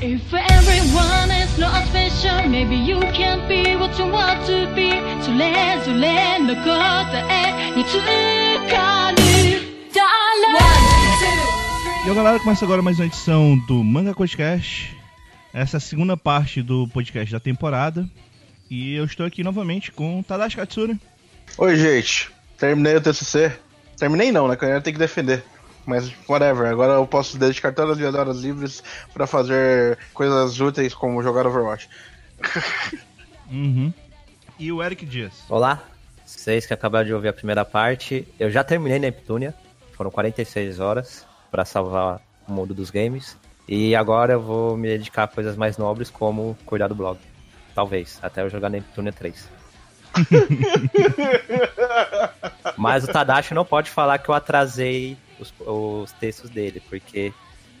If everyone is not special, maybe you can't be what you want to be. それぞれ残った絵に浸かる。E aí, galera, começa agora mais uma edição do Manga Podcast. Essa é a segunda parte do podcast da temporada. E eu estou aqui novamente com Tadashi Katsura. Oi, gente. Terminei o TCC. Terminei não, né? Que eu ainda tenho que defender. Mas, whatever. Agora eu posso dedicar todas as minhas horas livres pra fazer coisas úteis como jogar Overwatch. Uhum. E o Eric Dias. Olá, vocês que acabaram de ouvir a primeira parte. Eu já terminei Neptunia, foram 46 horas para salvar o mundo dos games. E agora eu vou me dedicar a coisas mais nobres, como cuidar do blog. Talvez, até eu jogar Neptunia 3. Mas o Tadashi não pode falar que eu atrasei os, os textos dele, porque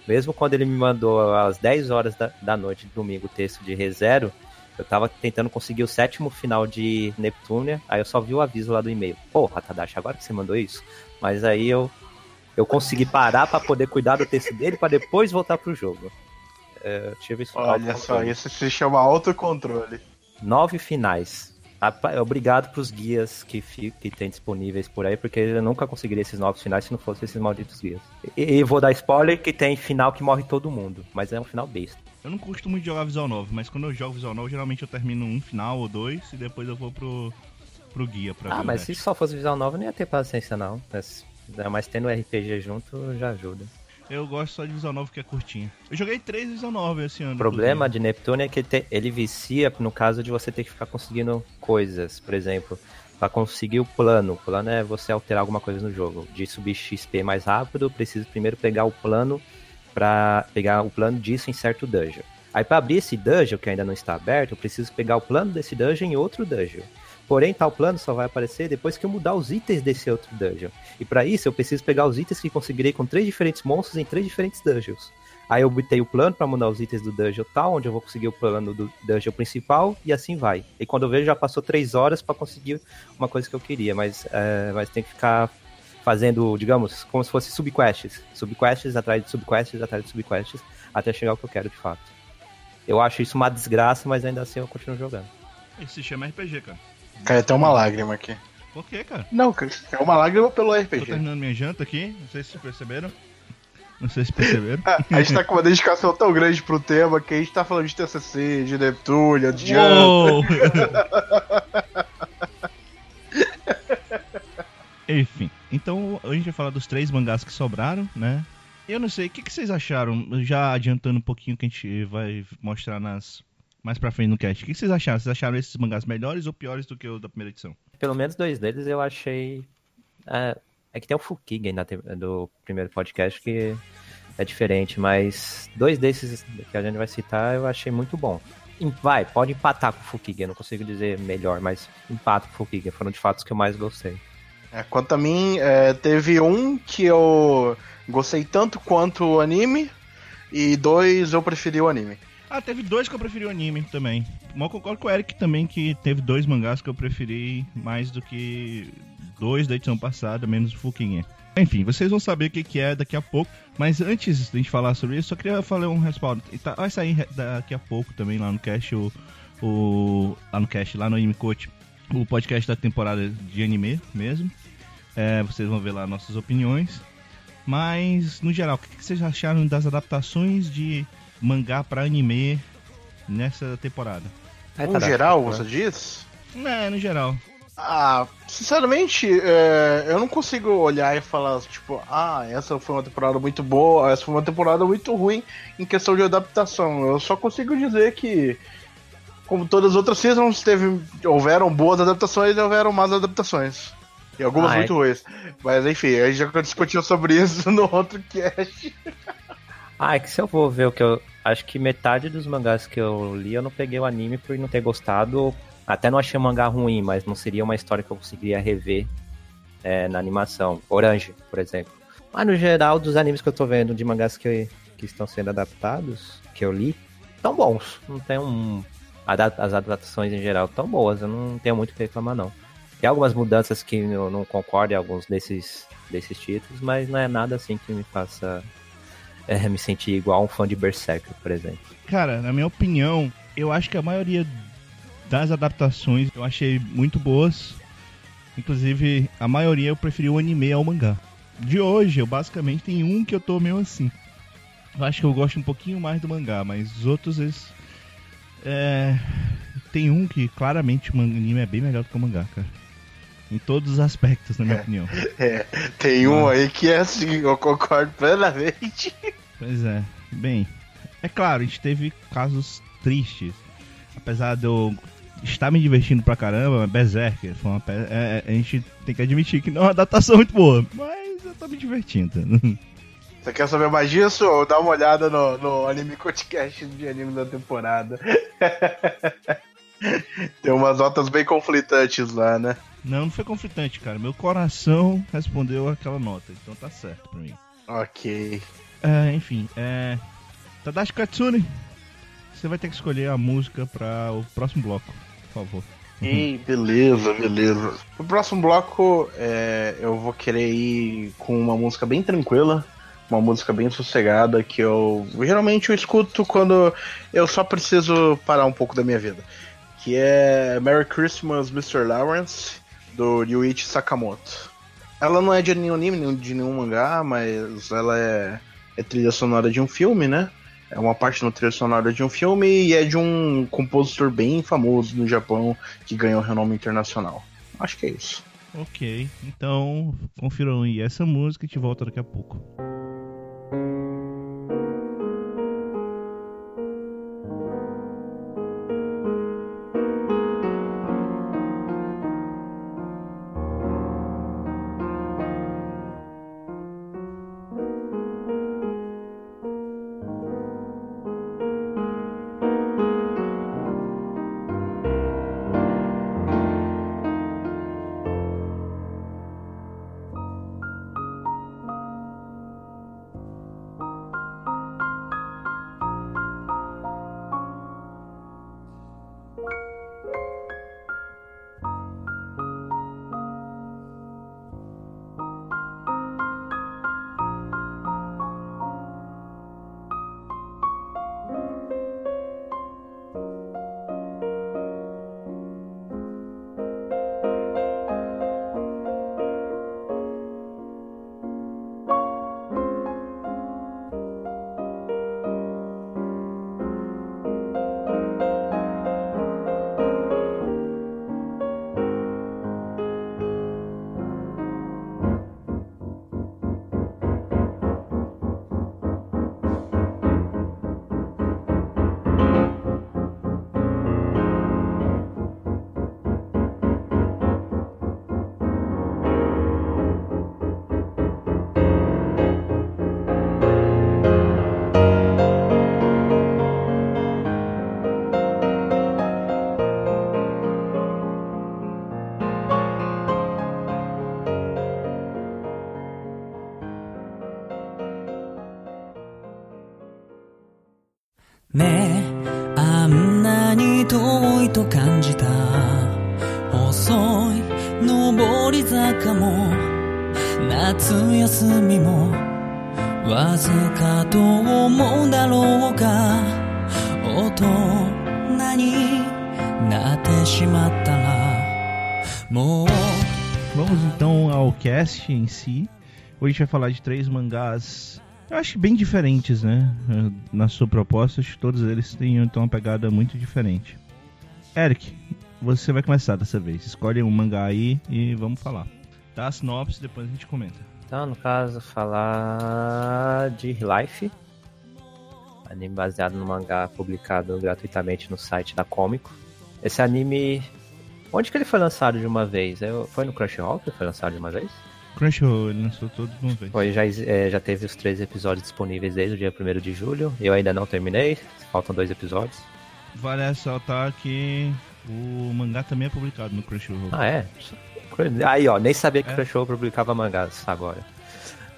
mesmo quando ele me mandou às 10 horas da, da noite de domingo o texto de ReZero, eu tava tentando conseguir o sétimo final de Neptunia, aí eu só vi o aviso lá do e-mail. Porra, Tadashi, agora que você mandou isso? Mas aí eu, eu consegui parar para poder cuidar do texto dele para depois voltar pro jogo. É, tive isso Olha só, isso se chama autocontrole. Nove finais. Obrigado pros guias que, que tem disponíveis por aí, porque eu nunca conseguiria esses novos finais se não fossem esses malditos guias. E, e vou dar spoiler que tem final que morre todo mundo, mas é um final besta. Eu não costumo jogar Visual Novel, mas quando eu jogo Visual Novel, geralmente eu termino um final ou dois e depois eu vou pro, pro guia pra ver Ah, mas se só fosse visual nova, não ia ter paciência não. Mas, mais tendo RPG junto, já ajuda. Eu gosto só de Visual Novel que é curtinha. Eu joguei três Visual Novel esse ano. O problema inclusive. de Neptune é que te- ele vicia no caso de você ter que ficar conseguindo coisas. Por exemplo, para conseguir o plano. O plano é você alterar alguma coisa no jogo. De subir XP mais rápido, eu preciso primeiro pegar o plano para pegar o plano disso em certo dungeon. Aí para abrir esse dungeon que ainda não está aberto, eu preciso pegar o plano desse dungeon em outro dungeon. Porém, tal plano só vai aparecer depois que eu mudar os itens desse outro dungeon. E para isso eu preciso pegar os itens que conseguirei com três diferentes monstros em três diferentes dungeons. Aí eu botei o plano para mudar os itens do dungeon tal, onde eu vou conseguir o plano do dungeon principal e assim vai. E quando eu vejo já passou três horas para conseguir uma coisa que eu queria, mas, é, mas tem que ficar fazendo, digamos, como se fosse subquests. Subquests atrás de subquests atrás de subquests até chegar ao que eu quero de fato. Eu acho isso uma desgraça, mas ainda assim eu continuo jogando. Esse se chama RPG, cara. Caiu até uma lágrima aqui. Por quê, cara? Não, é uma lágrima pelo Tô RPG. terminando minha janta aqui, não sei se vocês perceberam. Não sei se perceberam. Ah, A gente tá com uma dedicação tão grande pro tema que a gente tá falando de TCC, de Neptunia, de! Enfim, então hoje a gente vai falar dos três mangás que sobraram, né? Eu não sei, o que, que vocês acharam? Já adiantando um pouquinho que a gente vai mostrar nas mais pra frente no cast. O que, vocês acharam? Vocês acharam esses mangás melhores ou piores do que o da primeira edição? Pelo menos dois deles eu achei. É, é que tem o Fukigen na te- do primeiro podcast que é diferente, mas dois desses que a gente vai citar eu achei muito bom. Vai, pode empatar com o Fukigen, não consigo dizer melhor, mas empata com o Fukigen, foram de fato os que eu mais gostei. É, quanto a mim, é, teve um que eu gostei tanto quanto o anime, e dois eu preferi o anime. Ah, teve dois que eu preferi o anime também. Mas eu concordo com o Eric também que teve dois mangás que eu preferi mais do que dois da edição passada, menos o Fukinha. Enfim, vocês vão saber o que, que é daqui a pouco. Mas antes de a gente falar sobre isso, só queria falar um respaldo. Tá- Vai sair daqui a pouco também lá no cast, o, o- lá no cast, lá no Anime Coach, o podcast da temporada de anime mesmo. É, vocês vão ver lá nossas opiniões. Mas, no geral, o que vocês acharam das adaptações de mangá pra anime nessa temporada? No geral, você diz? É, no geral. Ah, sinceramente, é, eu não consigo olhar e falar, tipo, ah, essa foi uma temporada muito boa, essa foi uma temporada muito ruim em questão de adaptação. Eu só consigo dizer que, como todas as outras seasons, teve, houveram boas adaptações e houveram más adaptações. E algumas Ah, é. muito ruins. Mas enfim, a gente já discutiu sobre isso no outro cast. Ah, é que se eu vou ver o que eu. Acho que metade dos mangás que eu li eu não peguei o anime por não ter gostado. Até não achei o mangá ruim, mas não seria uma história que eu conseguiria rever é, na animação. Orange, por exemplo. Mas no geral, dos animes que eu tô vendo de mangás que, que estão sendo adaptados, que eu li, tão bons. Não tem um. As adaptações em geral tão boas, eu não tenho muito o que reclamar, não. Tem algumas mudanças que eu não concordo em alguns desses, desses títulos, mas não é nada assim que me faça é, me sentir igual um fã de Berserker, por exemplo. Cara, na minha opinião, eu acho que a maioria das adaptações eu achei muito boas. Inclusive, a maioria eu preferi o anime ao mangá. De hoje, eu basicamente tenho um que eu tô meio assim. Eu acho que eu gosto um pouquinho mais do mangá, mas os outros eles. É... Tem um que claramente o anime é bem melhor do que o mangá, cara. Em todos os aspectos, na minha É. opinião. É, tem um aí que é assim, eu concordo plenamente. Pois é. Bem, é claro, a gente teve casos tristes. Apesar de eu estar me divertindo pra caramba, Berserker foi uma pe... é, a gente tem que admitir que não é uma adaptação muito boa. Mas eu tô me divertindo. Você quer saber mais disso? Ou dá uma olhada no, no anime podcast de anime da temporada. Tem umas notas bem conflitantes lá, né? Não, não foi conflitante, cara. Meu coração respondeu aquela nota, então tá certo pra mim. Ok. É, enfim, é. Tadashi Katsune, você vai ter que escolher a música para o próximo bloco, por favor. Ei, beleza, beleza. No próximo bloco, é, eu vou querer ir com uma música bem tranquila, uma música bem sossegada que eu geralmente eu escuto quando eu só preciso parar um pouco da minha vida. Que é Merry Christmas, Mr. Lawrence, do Ryuichi Sakamoto. Ela não é de nenhum anime, de nenhum mangá, mas ela é, é trilha sonora de um filme, né? É uma parte no trilha sonora de um filme e é de um compositor bem famoso no Japão que ganhou renome internacional. Acho que é isso. Ok, então confiram aí essa música e te volta daqui a pouco. Vamos então ao cast em si. Hoje a gente vai falar de três mangás, eu acho bem diferentes, né? Na sua proposta, acho que todos eles têm então uma pegada muito diferente. Eric, você vai começar dessa vez. Escolhe um mangá aí e vamos falar. Dá a sinopse, depois a gente comenta. Então, no caso, falar de Life, anime baseado no mangá publicado gratuitamente no site da Comico. Esse anime, onde que ele foi lançado de uma vez? Foi no Crunchyroll que ele foi lançado de uma vez? Crunchyroll, ele lançou todos de uma vez. Foi, já, é, já teve os três episódios disponíveis desde o dia 1 de julho. Eu ainda não terminei, faltam dois episódios. Vale ressaltar que o mangá também é publicado no Crunchyroll. Ah, é? Aí, ó, nem sabia que É. Crunchyroll publicava mangás agora.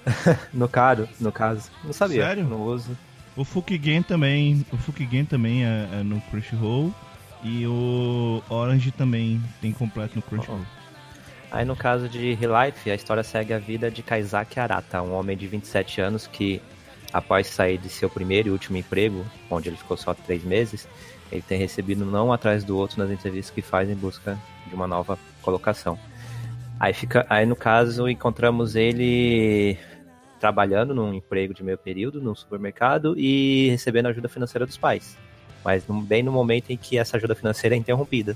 no caso, no caso, não sabia. Sério? Não uso. O Fukigen também, o Fukigen também é, é no Crunchyroll e o Orange também tem completo no Crunchyroll. Aí no caso de Relife, a história segue a vida de Kaizaki Arata, um homem de 27 anos que após sair de seu primeiro e último emprego, onde ele ficou só três meses, ele tem recebido não atrás do outro nas entrevistas que faz em busca de uma nova colocação. Aí, fica, aí no caso, encontramos ele trabalhando num emprego de meio período no supermercado e recebendo ajuda financeira dos pais. Mas bem no momento em que essa ajuda financeira é interrompida.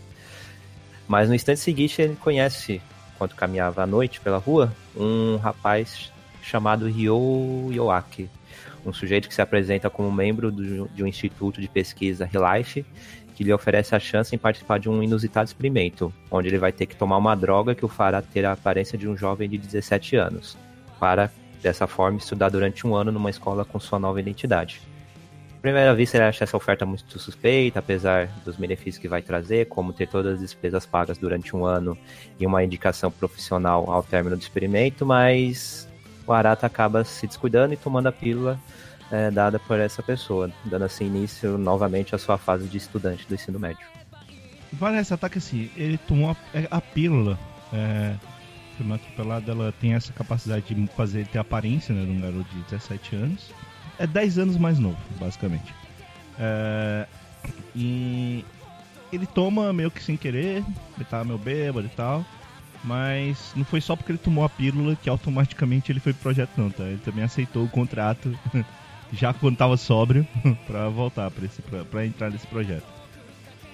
Mas no instante seguinte ele conhece, enquanto caminhava à noite pela rua, um rapaz chamado Ryo Yoaki, um sujeito que se apresenta como membro do, de um instituto de pesquisa Relife, que lhe oferece a chance em participar de um inusitado experimento, onde ele vai ter que tomar uma droga que o fará ter a aparência de um jovem de 17 anos, para dessa forma estudar durante um ano numa escola com sua nova identidade. Primeira vista, ele acha essa oferta muito suspeita, apesar dos benefícios que vai trazer, como ter todas as despesas pagas durante um ano e uma indicação profissional ao término do experimento, mas o Arata acaba se descuidando e tomando a pílula é, dada por essa pessoa, dando assim início novamente à sua fase de estudante do ensino médio. Vale ressaltar que assim, ele tomou a, a pílula. É, foi atropelada, ela tem essa capacidade de fazer ter aparência né, de um garoto de 17 anos. É 10 anos mais novo, basicamente. É, e ele toma meio que sem querer, ele tava meio bêbado e tal. Mas não foi só porque ele tomou a pílula que automaticamente ele foi pro projeto, não, tá? Ele também aceitou o contrato já quando tava sóbrio pra voltar pra, esse, pra, pra entrar nesse projeto.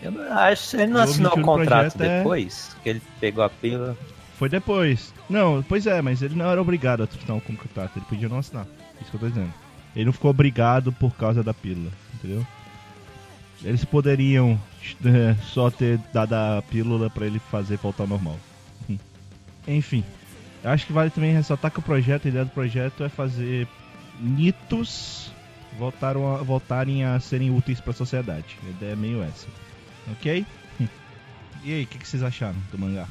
Eu acho ele não assinou o contrato é- depois que ele pegou a pílula. Foi depois. Não, pois é, mas ele não era obrigado a assinar o contrato, ele podia não assinar. Isso que eu tô dizendo. Ele não ficou obrigado por causa da pílula, entendeu? Eles poderiam é, só ter dado a pílula pra ele fazer voltar ao normal. Enfim, acho que vale também ressaltar que o projeto, a ideia do projeto é fazer mitos voltaram a, voltarem a serem úteis pra sociedade. A ideia é meio essa. Ok? E aí, o que, que vocês acharam do mangá?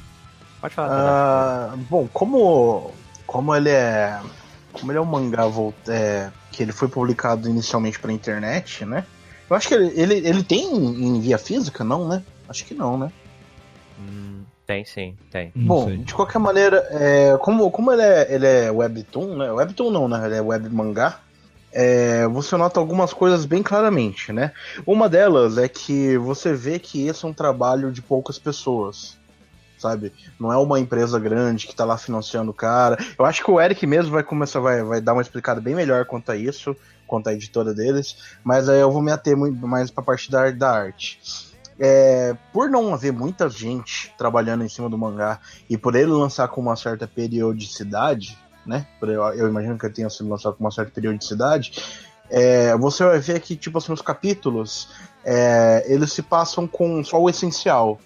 Pode falar. Ah, bom, como, como ele é. Como ele é um mangá é, que ele foi publicado inicialmente pra internet, né? Eu acho que ele, ele, ele tem em via física, não, né? Acho que não, né? Hum, tem sim, tem. Não Bom, sei. de qualquer maneira, é, como, como ele, é, ele é webtoon, né? Webtoon não, né? Ele é web mangá. é, você nota algumas coisas bem claramente, né? Uma delas é que você vê que esse é um trabalho de poucas pessoas, sabe? Não é uma empresa grande que tá lá financiando o cara. Eu acho que o Eric mesmo vai começar, vai, vai dar uma explicada bem melhor quanto a isso, quanto à editora deles, mas aí eu vou me ater muito mais pra parte da, da arte. É, por não haver muita gente trabalhando em cima do mangá e por ele lançar com uma certa periodicidade, né? Eu, eu imagino que ele tenha sido lançado com uma certa periodicidade. é, você vai ver que, tipo assim, os capítulos é, eles se passam com só o essencial,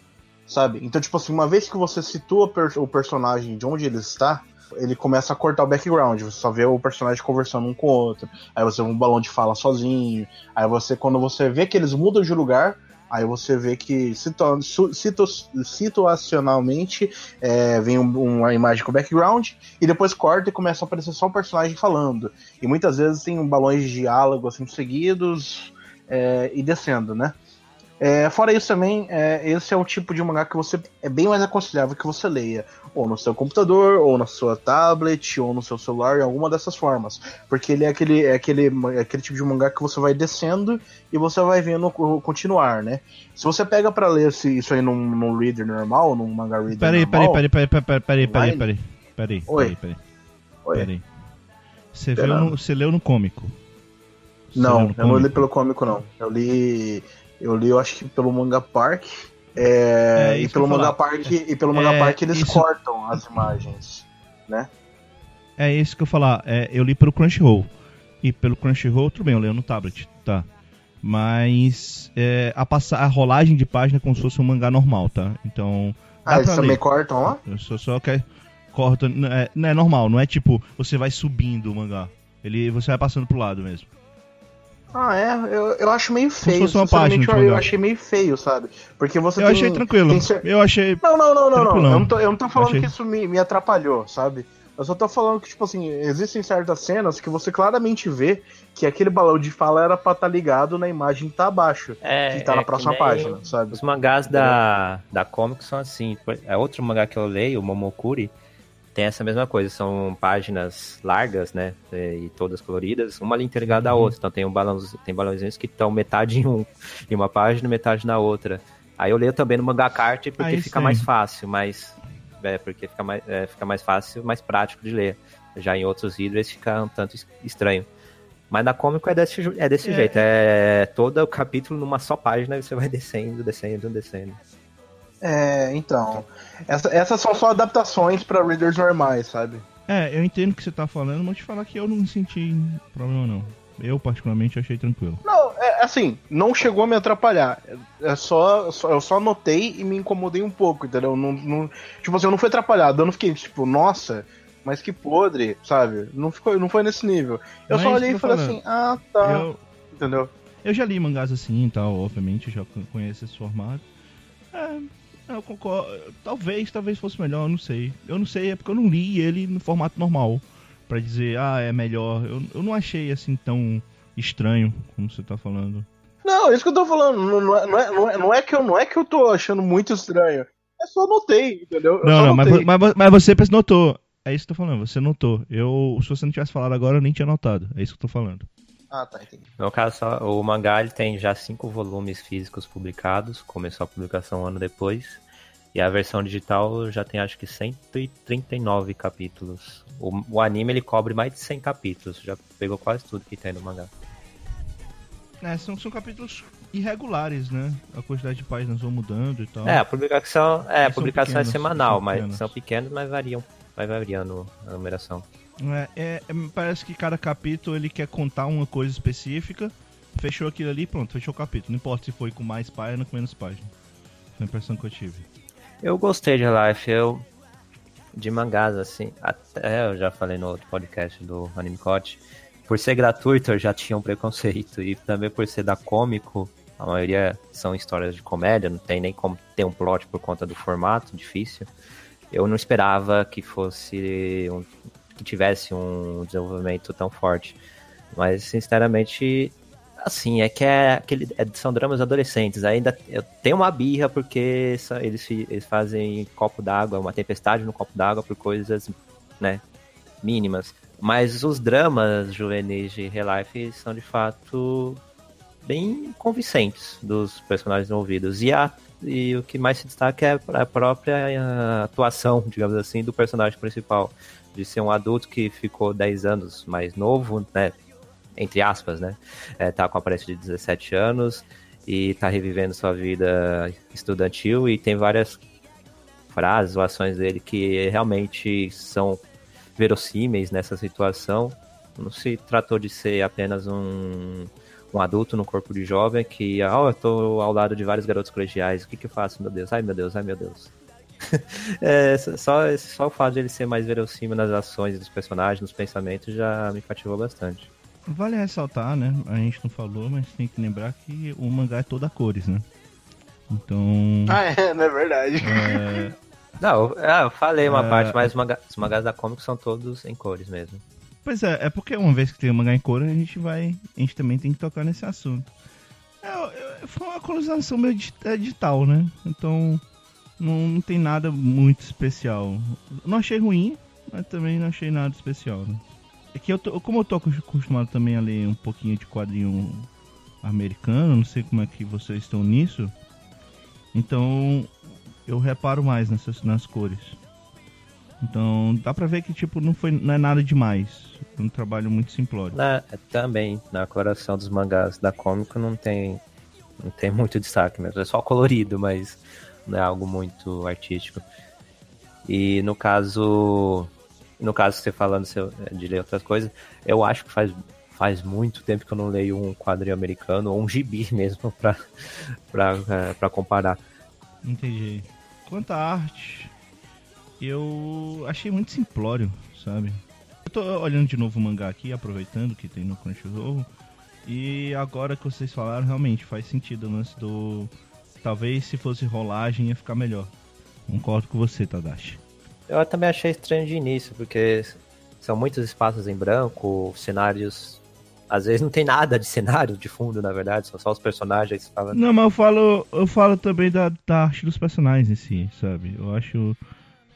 sabe? Então, tipo assim, uma vez que você situa per- o personagem de onde ele está, ele começa a cortar o background. Você só vê o personagem conversando um com o outro. Aí você vê um balão de fala sozinho. Aí você, quando você vê que eles mudam de lugar, aí você vê que situa- situ- situacionalmente é, vem um- uma imagem com background e depois corta e começa a aparecer só o personagem falando. E muitas vezes tem balões de diálogo assim seguidos é, e descendo, né? É, fora isso também, é, esse é um tipo de mangá que você é bem mais aconselhável que você leia, ou no seu computador, ou na sua tablet, ou no seu celular, em alguma dessas formas, porque ele é aquele, é aquele, é aquele tipo de mangá que você vai descendo e você vai vendo continuar, né? Se você pega pra ler isso aí num, num reader normal, num mangá reader Peraí, normal, peraí, peraí, peraí, peraí, peraí, peraí, peraí, Oi. peraí, peraí, Oi. peraí. Você, viu no, você leu no cômico? Você Não, no eu não li cômico? pelo cômico, não. Eu li. Eu li, eu acho que pelo Manga Park. é, É, e pelo que Manga. Park e pelo Manga É, Park eles isso- cortam as imagens. Né? É isso que eu falar. É, eu li pelo Crunchyroll. E pelo Crunchyroll, tudo bem, eu leio no tablet, tá? Mas é, a, passa, a rolagem de página é como se fosse um mangá normal, tá? Então. Ah, eles também cortam lá? Eu só, só quer. Corta. Não é, não é normal, não é tipo você vai subindo o mangá. Ele, você vai passando pro lado mesmo. Ah, é? Eu, eu acho meio feio. fosse uma página eu, eu achei meio feio, sabe? Porque você eu tem- achei tranquilo. tem cer- Eu achei. Não, não, não, não, não. Eu não tô, eu não tô falando Achei- que isso me, me atrapalhou, sabe? Eu só tô falando que, tipo assim, existem certas cenas que você claramente vê que aquele balão de fala era pra estar ligado na imagem que tá abaixo. É, que tá é na próxima página, sabe? Os mangás da, da Comic são assim. É outro mangá que eu leio, o Momokuri. Tem essa mesma coisa, são páginas largas, né? E todas coloridas, uma ali interligada à outra. Então tem um balãozinho, tem balãozinhos que estão metade em um, em uma página, metade na outra. Aí eu leio também no manga kart porque Aí fica sim. mais fácil, mais é, porque fica mais, é, fica mais fácil, mais prático de ler. Já em outros livros fica um tanto es- estranho. Mas na cômico é desse, é desse É, jeito, é todo o capítulo numa só página e você vai descendo, descendo, descendo. É, então. Essa- essas são só adaptações pra readers normais, sabe? É, eu entendo o que você tá falando, mas te falar que eu não senti problema não. Eu particularmente achei tranquilo. Não, é assim, não chegou a me atrapalhar. É só, só- eu só notei e me incomodei um pouco, entendeu? Não, não- tipo assim, eu não fui atrapalhado, eu não fiquei tipo, nossa, mas que podre, sabe? Não, ficou, não foi nesse nível. Eu é só isso olhei e falei tô assim, ah, tá, Eu, entendeu? eu já li mangás assim e tal, obviamente, já con- conheço esse formato. É, eu concordo. Talvez, talvez fosse melhor, eu não sei. Eu não sei, é porque eu não li ele no formato normal. Pra dizer, ah, é melhor. Eu, eu não achei assim tão estranho como você tá falando. Não, é isso que eu tô falando. Não, não é, não, é, não, é, é que eu, não é que eu tô achando muito estranho. É só notei, entendeu? Eu Não, não, mas, mas, mas você notou. É isso que eu tô falando, você notou. Eu, se você não tivesse falado agora, eu nem tinha notado. É isso que eu tô falando. Ah, tá, entendi. No caso, só- o mangá ele tem já cinco volumes físicos publicados, começou a publicação um ano depois. E a versão digital já tem acho que 139 capítulos. O, o anime ele cobre mais de 100 capítulos, já pegou quase tudo que tem no mangá. É, são, são capítulos irregulares, né? A quantidade de páginas vão mudando e tal. É, a publicação, é, a publicação pequenos, é semanal, são mas são pequenos, mas variam, vai variando a numeração. É, é, é, parece que cada capítulo ele quer contar uma coisa específica. Fechou aquilo ali, pronto, fechou o capítulo. Não importa se foi com mais página ou com menos página. Foi a impressão que eu tive. Eu gostei de Life, eu de mangás assim, até eu já falei no outro podcast do Anime por ser gratuito eu já tinha um preconceito e também por ser da cômico, a maioria são histórias de comédia, não tem nem como ter um plot por conta do formato, difícil. Eu não esperava que fosse um, que tivesse um desenvolvimento tão forte, mas sinceramente assim, é que é aquele, é- são dramas adolescentes. Ainda eu tenho uma birra porque eles, eles fazem copo d'água, uma tempestade no copo d'água por coisas, né, mínimas. Mas os dramas juvenis de Real Life são de fato bem convincentes dos personagens envolvidos. E, a, e o que mais se destaca é a própria atuação, digamos assim, do personagem principal. De ser um adulto que ficou 10 anos mais novo, né? Entre aspas, né? É, tá com a aparência de 17 anos e tá revivendo sua vida estudantil e tem várias frases ou ações dele que realmente são verossímeis nessa situação. Não se tratou de ser apenas um, um adulto no corpo de jovem que, ah, eu tô ao lado de vários garotos colegiais, o que que eu faço, meu Deus? Ai, meu Deus, ai, meu Deus. é, só, só o fato de ele ser mais verossímil nas ações dos personagens, nos pensamentos, já me cativou bastante. Vale ressaltar, né? A gente não falou, mas tem que lembrar que o mangá é todo a cores, né? Então. Ah, é, não é verdade. é, Não, eu, ah, eu falei uma É. parte, mas os, manga- os mangás da Comic são todos em cores mesmo. Pois é, é porque uma vez que tem o mangá em cor, a gente vai. A gente também tem que tocar nesse assunto. É, foi uma colonização meio é, digital, né? Então não, não tem nada muito especial. Não achei ruim, mas também não achei nada especial, né? É que eu tô, como eu tô acos- acostumado também a ler um pouquinho de quadrinho americano, não sei como é que vocês estão nisso. Então eu reparo mais nessas nas cores. Então dá pra ver que tipo não foi não é nada demais. É um trabalho muito simplório. Na- também, na coloração dos mangás da Comic não tem, não tem muito destaque mesmo. É só colorido, mas não é algo muito artístico. E no caso, no caso você falando de ler outras coisas, eu acho que faz, faz muito tempo que eu não leio um quadrinho americano ou um gibi mesmo pra, eh, pra comparar. Entendi. Quanto à arte, eu achei muito simplório, sabe? Eu tô olhando de novo o mangá aqui, aproveitando que tem no Crunchyroll. E agora que vocês falaram, realmente faz sentido o lance do. Talvez se fosse rolagem ia ficar melhor. Concordo com você, Tadashi. Eu também achei estranho de início, porque são muitos espaços em branco, cenários. Às vezes não tem nada de cenário de fundo, na verdade, são só os personagens falando. Não, mas eu falo, eu falo também da, da arte dos personagens em si, sabe? Eu acho.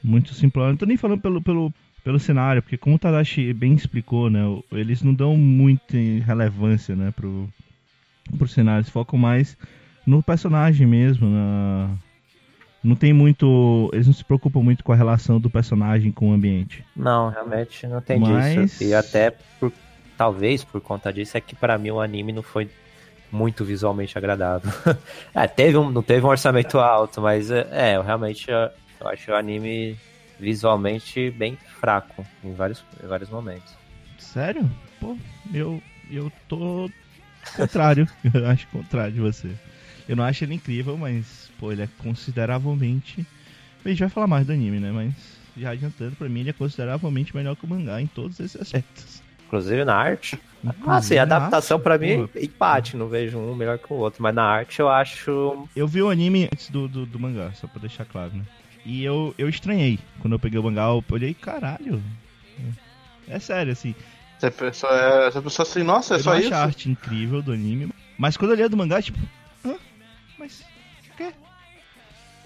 Muito simplório. Não tô nem falando pelo, pelo, pelo cenário, porque como o Tadashi bem explicou, né? Eles não dão muita relevância, né, pro, pro cenário. Eles focam mais no personagem mesmo, na... Não tem muito. Eles não se preocupam muito com a relação do personagem com o ambiente. Não, realmente não tem Mas- disso. E até por. Talvez por conta disso é que pra mim o anime não foi muito visualmente agradável. é, teve um, não teve um orçamento alto, mas é, é, eu realmente eu acho o anime visualmente bem fraco em vários, em vários momentos. Sério? Pô, eu, eu tô contrário. eu acho contrário de você. Eu não acho ele incrível, mas, pô, ele é consideravelmente. A gente vai falar mais do anime, né? Mas já adiantando, pra mim ele é consideravelmente melhor que o mangá em todos esses aspectos. Inclusive na arte. Inclusive Ah, sim, a adaptação pra mim pô. é empate, não vejo um melhor que o outro, mas na arte eu acho. Eu vi o anime antes do, do, do mangá, só pra deixar claro, né? E eu, eu estranhei. Quando eu peguei o mangá, eu olhei, caralho. É sério, assim. Você pensou, é, você pensou assim, nossa, é eu só não isso? acho a arte incrível do anime. Mas quando eu li do mangá, tipo, quê?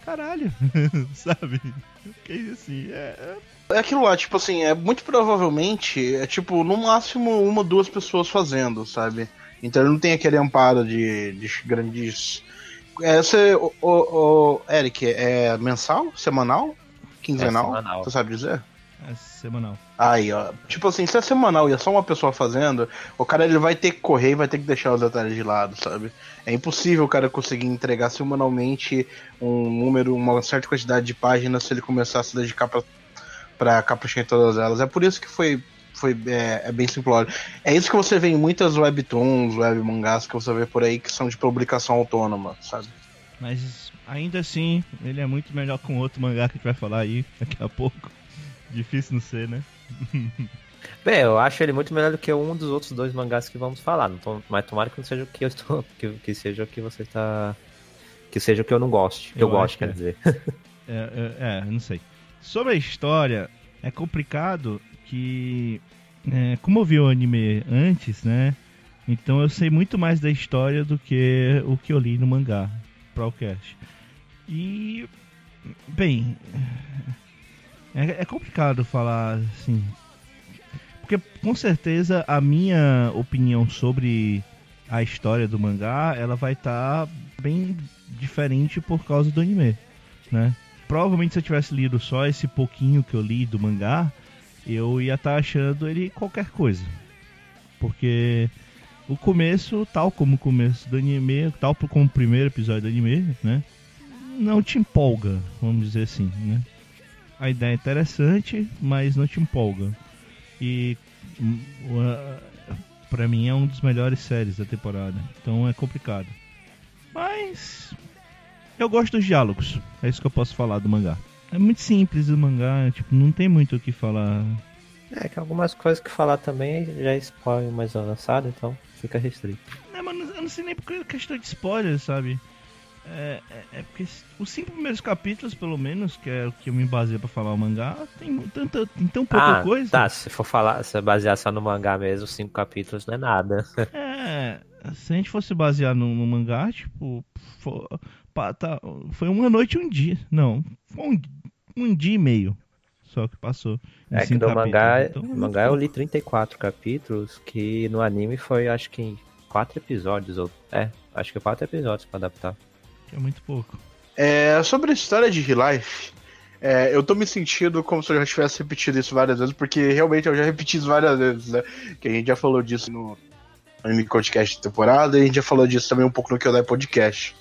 Caralho, sabe? Fiquei assim, é, é- É aquilo lá, tipo assim, é muito provavelmente, é tipo, no máximo uma ou duas pessoas fazendo, sabe? Então ele não tem aquele amparo de, de grandes. É, você, o, o, o- Eric, é mensal? Semanal? Quinzenal? É semanal. Você sabe dizer? é semanal. Aí, ó. Tipo assim, se é semanal e é só uma pessoa fazendo, o cara ele vai ter que correr e vai ter que deixar os detalhes de lado, sabe? É impossível o cara conseguir entregar semanalmente um número, uma certa quantidade de páginas se ele começar a se dedicar pra, pra caprichar em todas elas. É por isso que foi. Foi, é, é bem simplório. É isso que você vê em muitas webtoons, web mangás que você vê por aí que são de publicação autônoma, sabe? Mas ainda assim, ele é muito melhor com outro mangá que a gente vai falar aí daqui a pouco. Difícil não ser, né? Bem, eu acho ele muito melhor do que um dos outros dois mangás que vamos falar. Tô- mas tomara que não seja o que eu estou. Que, que seja o que você tá. Que seja o que eu não goste. Que eu, Eu gosto, quer é. dizer. É, é, é, não sei. Sobre a história, é complicado que. é, como eu vi o anime antes, né? Então eu sei muito mais da história do que o que eu li no mangá, Procast. E. Bem. É, é complicado falar assim. Porque com certeza a minha opinião sobre a história do mangá ela vai estar bem diferente por causa do anime, né? Provavelmente se eu tivesse lido só esse pouquinho que eu li do mangá, eu ia estar achando ele qualquer coisa. Porque o começo, tal como o começo do anime, tal como o primeiro episódio do anime, né? Não te empolga, vamos dizer assim, né? A ideia é interessante, mas não te empolga. E hum, o- a- pra mim é um dos melhores séries da temporada. Então é complicado. Mas eu gosto dos diálogos. É isso que eu posso falar do mangá. É muito simples o mangá, tipo, não tem muito o que falar. É que algumas coisas que falar também já é spoiler mais avançado, então fica restrito. Não, mas eu não sei nem porque é questão de spoiler, sabe? É, é, é porque os cinco primeiros capítulos, pelo menos, que é o que eu me baseio pra falar o mangá, tem, tanta, tem tão pouca ah, coisa. tá. Se for falar, se basear só no mangá mesmo, cinco capítulos não é nada. É, se a gente fosse basear no, no mangá, tipo, fo- pá, tá, foi uma noite e um dia. Não, foi um, um dia e meio só que passou. É que no mangá, capítulos. Então, muito mangá eu li 34 capítulos, que no anime foi acho que em quatro episódios. Ou, é, acho que quatro episódios pra adaptar. É muito pouco. É, sobre a história de Relife, é, eu tô me sentindo como se eu já tivesse repetido isso várias vezes, porque realmente eu já repeti isso várias vezes, né? Que a gente já falou disso no Anime Podcast de temporada e a gente já falou disso também um pouco no Kyodai Podcast.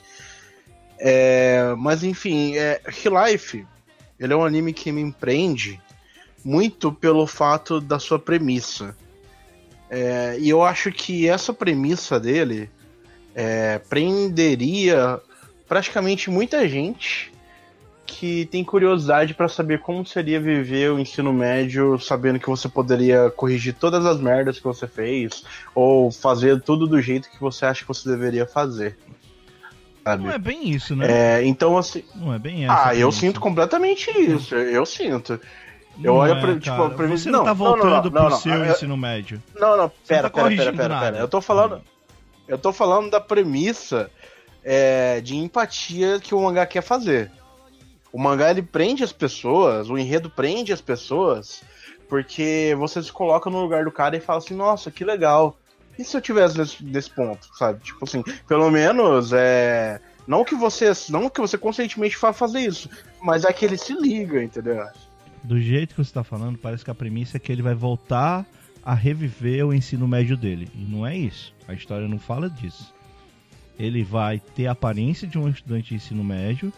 É, mas enfim, é, Relife, ele é um anime que me empreende muito pelo fato da sua premissa. É, e eu acho que essa premissa dele é, prenderia praticamente muita gente que tem curiosidade para saber como seria viver o ensino médio, sabendo que você poderia corrigir todas as merdas que você fez, ou fazer tudo do jeito que você acha que você deveria fazer. Sabe? Não é bem isso, né? É, então, assim. Não é bem essa. Ah, eu premissa. sinto completamente isso. Eu sinto. Eu Não olho é, pra- tipo, cara. a premissa- Você não, não, tá não, não, voltando não, pro não, seu eu- ensino médio. Não, não, pera, tá pera, pera, pera, pera. Eu tô falando. Eu tô falando da premissa é, de empatia que o mangá quer fazer. O mangá ele prende as pessoas, o enredo prende as pessoas, porque você se coloca no lugar do cara e fala assim, nossa, que legal. E se eu tivesse nesse, nesse ponto, sabe? Tipo assim, pelo menos é. Não que você. Não que você conscientemente vá fazer isso, mas é que ele se liga, entendeu? Do jeito que você tá falando, parece que a premissa é que ele vai voltar a reviver o ensino médio dele. E não é isso. A história não fala disso. Ele vai ter a aparência de um estudante de ensino médio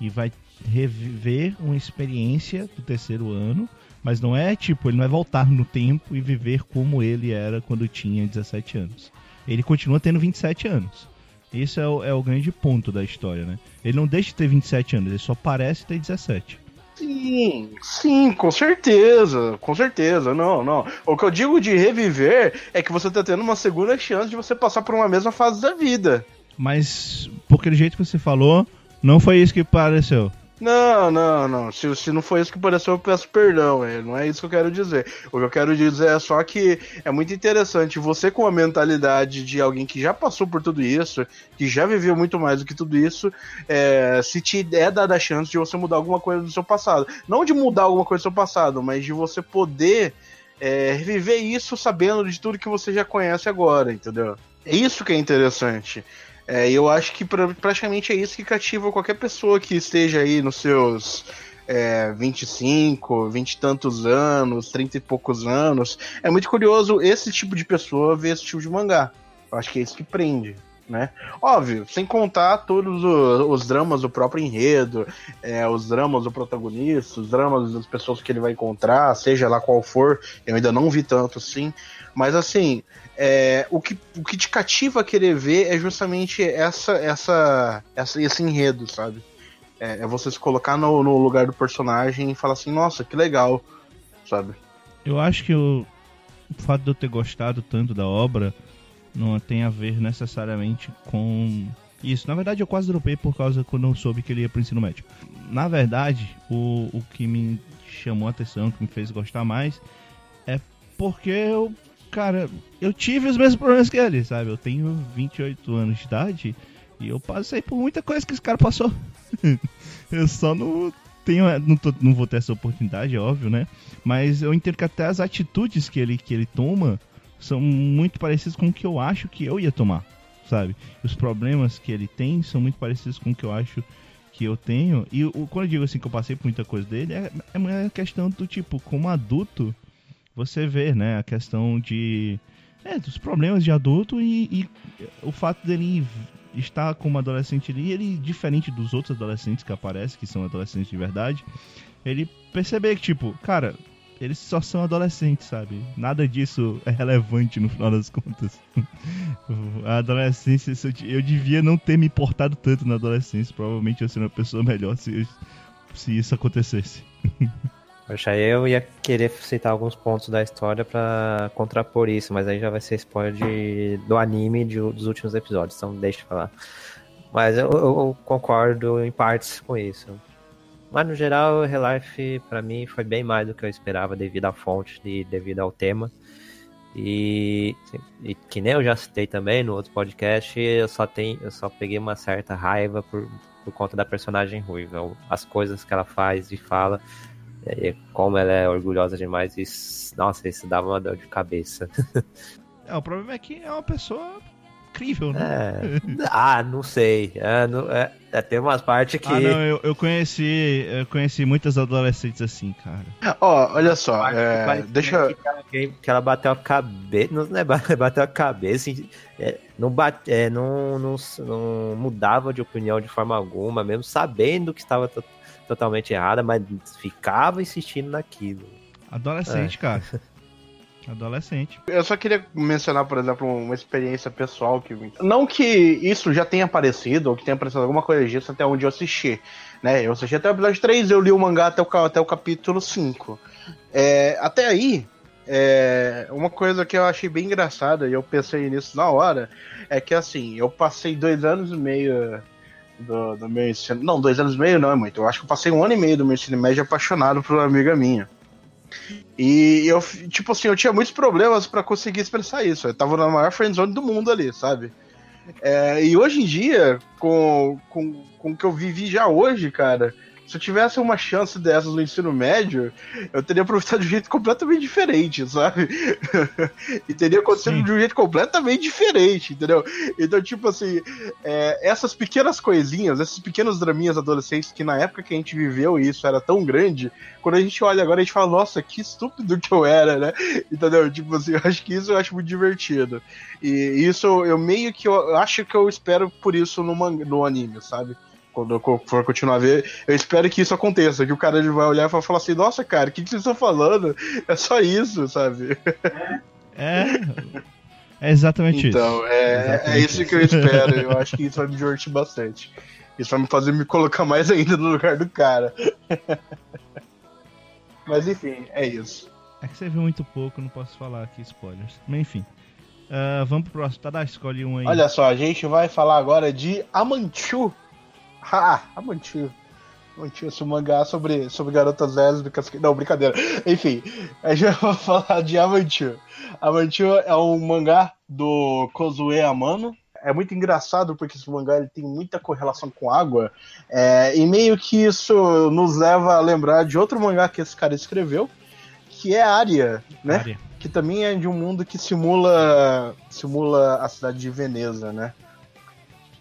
e vai reviver uma experiência do terceiro ano, mas não é tipo, ele não vai voltar no tempo e viver como ele era quando tinha 17 anos. Ele continua tendo 27 anos. Esse é o, é o grande ponto da história, né? Ele não deixa de ter 27 anos, ele só parece ter 17. Sim, sim, com certeza, com certeza, não, não. O que eu digo de reviver é que você tá tendo uma segunda chance de você passar por uma mesma fase da vida. Mas, por aquele jeito que você falou, não foi isso que pareceu. Não, não, não. Se, se não foi isso que pareceu, eu peço perdão. É, não é isso que eu quero dizer. O que eu quero dizer é só que é muito interessante você com a mentalidade de alguém que já passou por tudo isso, que já viveu muito mais do que tudo isso, é, se te é dada a chance de você mudar alguma coisa do seu passado. Não de mudar alguma coisa do seu passado, mas de você poder é, reviver isso sabendo de tudo que você já conhece agora, entendeu? É isso que é interessante. É, eu acho que pra, praticamente é isso que cativa qualquer pessoa que esteja aí nos seus é, 25, 20 e tantos anos, 30 e poucos anos. É muito curioso esse tipo de pessoa ver esse tipo de mangá. Eu acho que é isso que prende. Né? Óbvio, sem contar todos os, os dramas do próprio enredo, é, os dramas do protagonista, os dramas das pessoas que ele vai encontrar, seja lá qual for, eu ainda não vi tanto assim, mas assim, é, o, que, o que te cativa a querer ver é justamente essa, essa, essa esse enredo, sabe? É, é você se colocar no, no, lugar do personagem e falar assim, nossa, que legal, sabe? Eu acho que o, o fato de eu ter gostado tanto da obra não tem a ver necessariamente com isso. Na verdade, eu quase dropei por causa quando eu soube que ele ia pro ensino médio. Na verdade, o, o que me chamou a atenção, que me fez gostar mais, é porque eu cara, eu tive os mesmos problemas que ele, sabe? Eu tenho 28 anos de idade e eu passei por muita coisa que esse cara passou. eu só não tenho, não, tô, não vou ter essa oportunidade, é óbvio, né? Mas eu entendo que até as atitudes que ele, que ele toma são muito parecidas com o que eu acho que eu ia tomar, sabe? Os problemas que ele tem são muito parecidos com o que eu acho que eu tenho. E o, quando eu digo assim que eu passei por muita coisa dele, é, é uma questão do tipo, como adulto, você vê, né, a questão de é, dos problemas de adulto e, e, o fato dele estar como adolescente ali, ele diferente dos outros adolescentes que aparecem, que são adolescentes de verdade, ele perceber que tipo, cara, eles só são adolescentes, sabe? Nada disso é relevante no final das contas. A adolescência, eu devia não ter me importado tanto na adolescência. Provavelmente eu seria uma pessoa melhor se, se isso acontecesse. Poxa, eu ia querer citar alguns pontos da história para contrapor isso, mas aí já vai ser spoiler de, do anime de, dos últimos episódios, então deixa eu falar. Mas eu, eu, concordo em partes com isso. Mas no geral, Relife para mim foi bem mais do que eu esperava devido à fonte e devido ao tema. E, e, que nem eu já citei também no outro podcast, eu só tenho, eu só peguei uma certa raiva por, por conta da personagem ruiva, as coisas que ela faz e fala e como ela é orgulhosa demais, isso, nossa, isso dava uma dor de cabeça. é, o problema é que é uma pessoa incrível, né? É. Ah, não sei. É, não, é, é, tem umas partes que. Ah, não, eu, eu, conheci. Eu conheci muitas adolescentes assim, cara. Ó, oh, olha só, é, deixa. Que ela, que ela bateu a cabeça. Não é bateu a cabeça. É, não, bate, é, não, não, não mudava de opinião de forma alguma, mesmo sabendo que estava totalmente errada, mas ficava insistindo naquilo. Adolescente, é. cara. Adolescente. Eu só queria mencionar, por exemplo, uma experiência pessoal que. Não que isso já tenha aparecido, ou que tenha aparecido alguma coisa disso até onde eu assisti. Né? Eu assisti até o episódio 3, eu li o mangá até o, até o capítulo 5. É, até aí, é, uma coisa que eu achei bem engraçada, e eu pensei nisso na hora, é que assim, eu passei dois anos e meio do, do meu ensino. Não, dois anos e meio não é muito. Eu acho que eu passei um ano e meio do meu ensino médio apaixonado por uma amiga minha. E eu, tipo assim, eu tinha muitos problemas para conseguir expressar isso. Eu tava na maior friendzone do mundo ali, sabe? É, e hoje em dia, com, com, com o que eu vivi já hoje, cara, se eu tivesse uma chance dessas no ensino médio, eu teria aproveitado de um jeito completamente diferente, sabe? e teria acontecido Sim. de um jeito completamente diferente, entendeu? Então, tipo assim, é, essas pequenas coisinhas, esses pequenos draminhas adolescentes que na época que a gente viveu isso era tão grande, quando a gente olha agora a gente fala, nossa, que estúpido que eu era, né? Entendeu? Tipo assim, eu acho que isso eu acho muito divertido. E isso eu meio que eu, eu acho que eu espero por isso no, no anime, sabe? Quando eu for continuar a ver, eu espero que isso aconteça, que o cara ele vai olhar e vai falar assim, nossa, cara, o que, que vocês estão falando? É só isso, sabe? É. É exatamente Então, isso. é, é Exatamente isso que eu espero. Eu acho que isso vai me divertir bastante. Isso vai me fazer me colocar mais ainda no lugar do cara. Mas enfim, é isso. É que você viu muito pouco, não posso falar aqui spoilers. Mas enfim. Ah, vamos pro próximo. Tá, dá, escolhe um aí. Olha só, a gente vai falar agora de Amanchu. Ah, Amanchu. Amanchu, esse mangá sobre, sobre garotas lésbicas. que- Não, brincadeira. Enfim, a gente vai falar de Amanchu. Amanchu é um mangá do Kozue Amano. É muito engraçado porque esse mangá ele tem muita correlação com água. é, e meio que isso nos leva a lembrar de outro mangá que esse cara escreveu, que é Aria, né? Área. que também é de um mundo que simula simula a cidade de Veneza, né?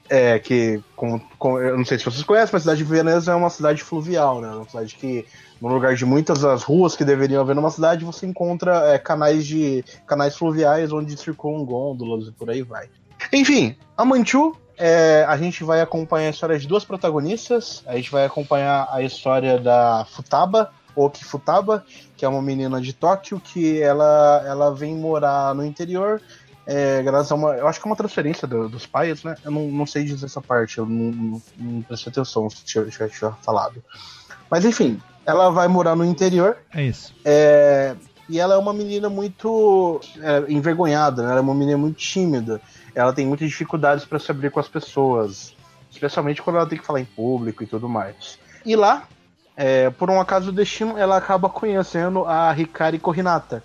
É, que, com, com- eu não sei se vocês conhecem, mas a cidade de Veneza é uma cidade fluvial, né? Uma cidade que, no lugar de muitas das ruas que deveriam haver numa cidade, você encontra é, canais de canais fluviais onde circulam gôndolas e por aí vai. Enfim, a Manchu, é, a gente vai acompanhar a história de duas protagonistas. A gente vai acompanhar a história da Futaba, Oki Futaba, que é uma menina de Tóquio que ela, ela vem morar no interior. É, graças a uma. Eu acho que é uma transferência do- dos pais, né? Eu não, não sei dizer essa parte, eu não, não, não prestei atenção se eu já tiver falado. Mas enfim, ela vai morar no interior É isso. é, e ela é uma menina muito é, envergonhada, né? Ela é uma menina muito tímida. Ela tem muitas dificuldades para se abrir com as pessoas, especialmente quando ela tem que falar em público e tudo mais. E lá, é, por um acaso do destino, ela acaba conhecendo a Hikari Kohinata.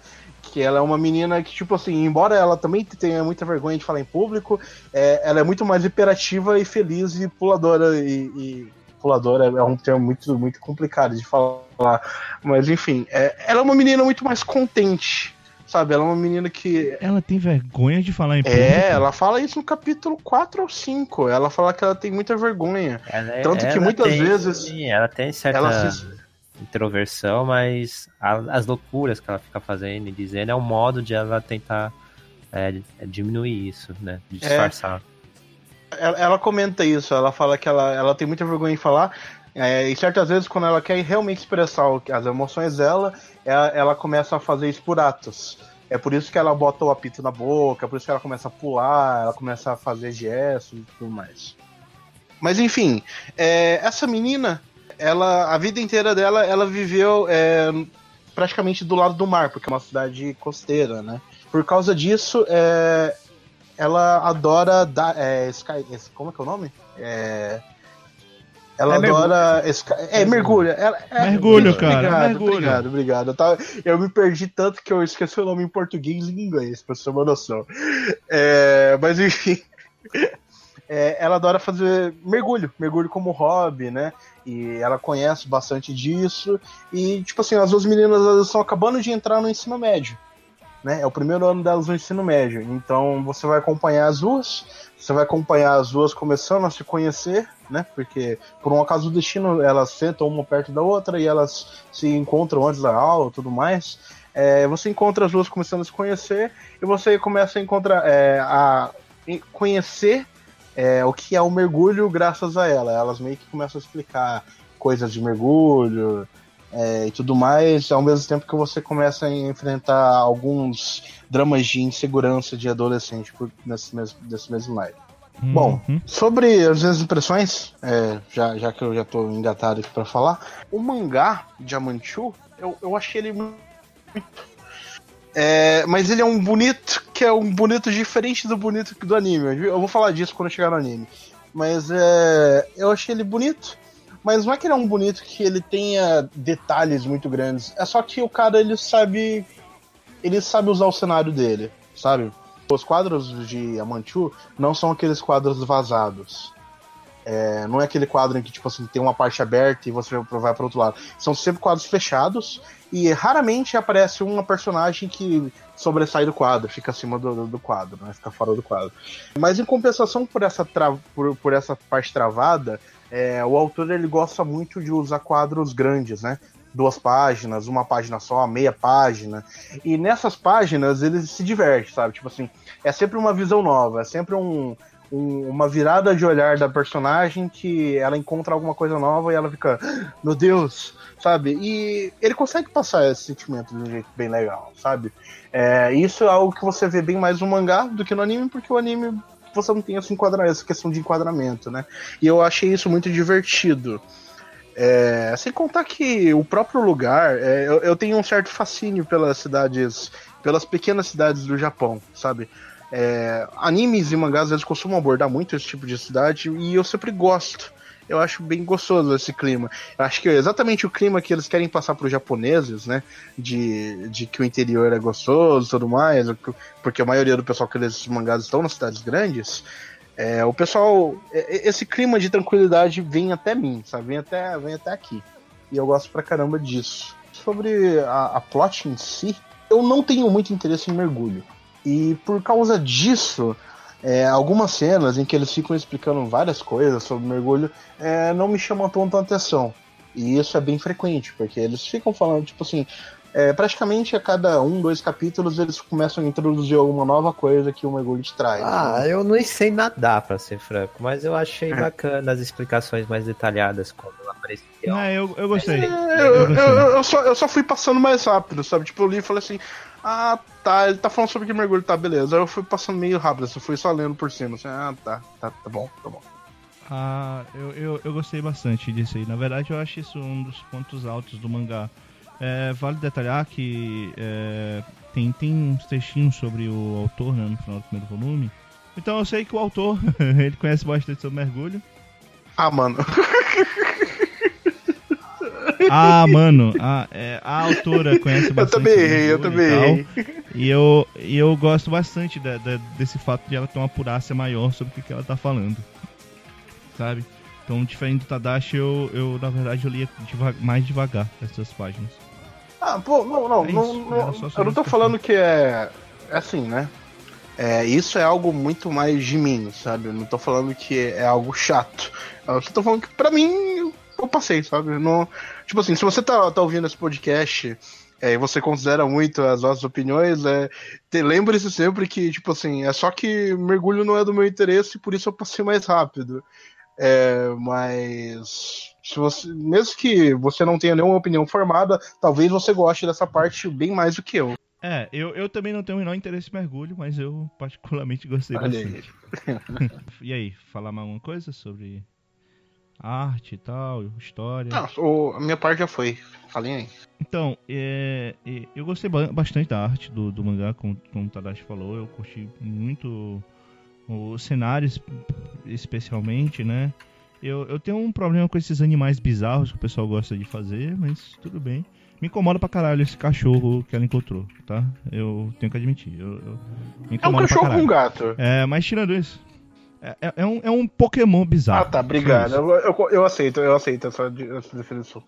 Que ela é uma menina que, tipo assim, embora ela também tenha muita vergonha de falar em público, é, ela é muito mais hiperativa e feliz e puladora. E, e puladora é um termo muito, muito complicado de falar. Mas enfim, é, ela é uma menina muito mais contente, sabe? Ela é uma menina que. Ela tem vergonha de falar em público. É, ela fala isso no capítulo 4 ou 5. Ela fala que ela tem muita vergonha. Ela é- Tanto que ela muitas tem- vezes Sim, ela tem certa ela se- introversão, mas a- as loucuras que ela fica fazendo e dizendo é um modo de ela tentar é, diminuir isso, né? De disfarçar. Ela, ela comenta isso, ela fala que ela, ela tem muita vergonha em falar. é, e certas vezes, quando ela quer realmente expressar as emoções dela, ela, ela começa a fazer isso por atos. É por isso que ela bota o apito na boca, é por isso que ela começa a pular, ela começa a fazer gestos e tudo mais. Mas enfim, é, essa menina, ela a vida inteira dela, ela viveu é, praticamente do lado do mar, porque é uma cidade costeira, né? Por causa disso, é, ela adora dar. É, sky, como é que é o nome? É, ela É mergulho. adora. Sky, é, mergulho. Ela, é- Mergulho, cara, Obrigado, mergulho. obrigado, obrigado. Eu, tava- eu me perdi tanto que eu esqueci o nome em português e em inglês, pra você ter uma noção. É, mas enfim. É, ela adora fazer mergulho, mergulho como hobby, né? E ela conhece bastante disso. E, tipo assim, as duas meninas elas estão acabando de entrar no ensino médio. Né? É o primeiro ano delas no ensino médio. Então você vai acompanhar as duas. Você vai acompanhar as duas começando a se conhecer, né? Porque por um acaso do destino elas sentam uma perto da outra e elas se encontram antes da aula tudo mais. É, você encontra as duas começando a se conhecer e você começa a encontrar é, a conhecer é, o que é o mergulho graças a ela. Elas meio que começam a explicar coisas de mergulho é, e tudo mais, ao mesmo tempo que você começa a enfrentar alguns dramas de insegurança de adolescente por, nesse, mesmo, desse mesmo. Bom, Uhum. sobre as minhas impressões, é, já, já que eu já tô engatado aqui pra falar, o mangá Diamanchu, eu, eu achei ele muito. É, mas ele é um bonito que é um bonito diferente do bonito do anime. Eu vou falar disso quando chegar no anime. Mas é, eu achei ele bonito. Mas não é que ele é um bonito que ele tenha detalhes muito grandes. É só que o cara ele sabe. Ele sabe usar o cenário dele, sabe? Os quadros de Amanchu não são aqueles quadros vazados. É, não é aquele quadro em que, tipo assim, tem uma parte aberta e você vai para outro lado. São sempre quadros fechados e raramente aparece uma personagem que sobressai do quadro, fica acima do, do quadro, né? Fica fora do quadro. Mas em compensação por essa, tra por, por essa parte travada, é, o autor ele gosta muito de usar quadros grandes, né? Duas páginas, uma página só, meia página. E nessas páginas ele se diverte, sabe? Tipo assim, é sempre uma visão nova, é sempre um, um, uma virada de olhar da personagem que ela encontra alguma coisa nova e ela fica, "Ah, meu Deus, sabe? E ele consegue passar esse sentimento de um jeito bem legal, sabe? É, isso é algo que você vê bem mais no mangá do que no anime, porque o anime você não tem essa, essa questão de enquadramento, né? E eu achei isso muito divertido. É, sem contar que o próprio lugar, é, eu, eu tenho um certo fascínio pelas cidades, pelas pequenas cidades do Japão, sabe? É, animes e mangás eles costumam abordar muito esse tipo de cidade e eu sempre gosto. Eu acho bem gostoso esse clima. Eu acho que é exatamente o clima que eles querem passar para os japoneses, né? De, de que o interior é gostoso e tudo mais, porque a maioria do pessoal que lê esses mangás estão nas cidades grandes. É, o pessoal, é, esse clima de tranquilidade vem até mim, sabe? Vem até, vem até aqui. E eu gosto pra caramba disso. Sobre a, a plot em si, eu não tenho muito interesse em mergulho. E por causa disso, é, algumas cenas em que eles ficam explicando várias coisas sobre mergulho é, não me chamam tanta atenção. E isso é bem frequente, porque eles ficam falando, tipo assim, é, praticamente a cada um, dois capítulos eles começam a introduzir alguma nova coisa que o mergulho te traz. Ah, né? eu não sei nadar, pra ser franco, mas eu achei É. bacana as explicações mais detalhadas como apareceu. Ah, eu, eu gostei. É, Eu eu- eu só, eu só fui passando mais rápido, sabe? Tipo, eu li e falei assim, ah, tá, ele tá falando sobre que mergulho, tá, beleza. Aí eu fui passando meio rápido, assim, fui só lendo por cima, assim, ah, tá, tá, tá bom, tá bom. Ah, eu, eu, eu gostei bastante disso aí. Na verdade, eu acho isso um dos pontos altos do mangá. É, vale detalhar que é, tem, tem uns textinhos sobre o autor né, no final do primeiro volume. Então eu sei que o autor ele conhece bastante sobre mergulho. Ah, mano. Ah, mano, a, é, a autora conhece Eu bastante. também sobre errei, eu também e errei. E eu, e eu gosto bastante da- da- desse fato de ela ter uma acurácia maior sobre o que, que ela tá falando. Sabe? Então, diferente do Tadashi, eu, eu na verdade, eu lia deva- mais devagar essas páginas. Ah, pô, não, não, É não, isso, não- eu não tô falando que é, é assim, né? É, isso é algo muito mais de mim, sabe? Eu não tô falando que é algo chato. Eu só tô falando que pra mim eu passei, sabe? Não, tipo assim, se você tá, tá ouvindo esse podcast é, e você considera muito as nossas opiniões, é, lembre-se sempre que, tipo assim, é só que mergulho não é do meu interesse e por isso eu passei mais rápido. É, mas se você, mesmo que você não tenha nenhuma opinião formada, talvez você goste dessa parte bem mais do que eu. É, eu, eu também não tenho o menor interesse em mergulho, mas eu particularmente gostei Olha aí. bastante. E aí, falar mais alguma coisa sobre arte e tal, história? Não, o- a minha parte já foi. Falem aí. Então, é, é, eu gostei ba- bastante da arte do, do mangá, como, como o Tadashi falou. Eu curti muito os cenários, especialmente, né? Eu, eu tenho um problema com esses animais bizarros que o pessoal gosta de fazer, mas tudo bem. Me incomoda pra caralho esse cachorro que ela encontrou, tá? Eu tenho que admitir. Eu, eu- É um cachorro com um gato. É, mas tirando isso, é, é- é um, é um Pokémon bizarro. Ah, tá, obrigado. Eu, eu, eu aceito, eu aceito essa, essa definição.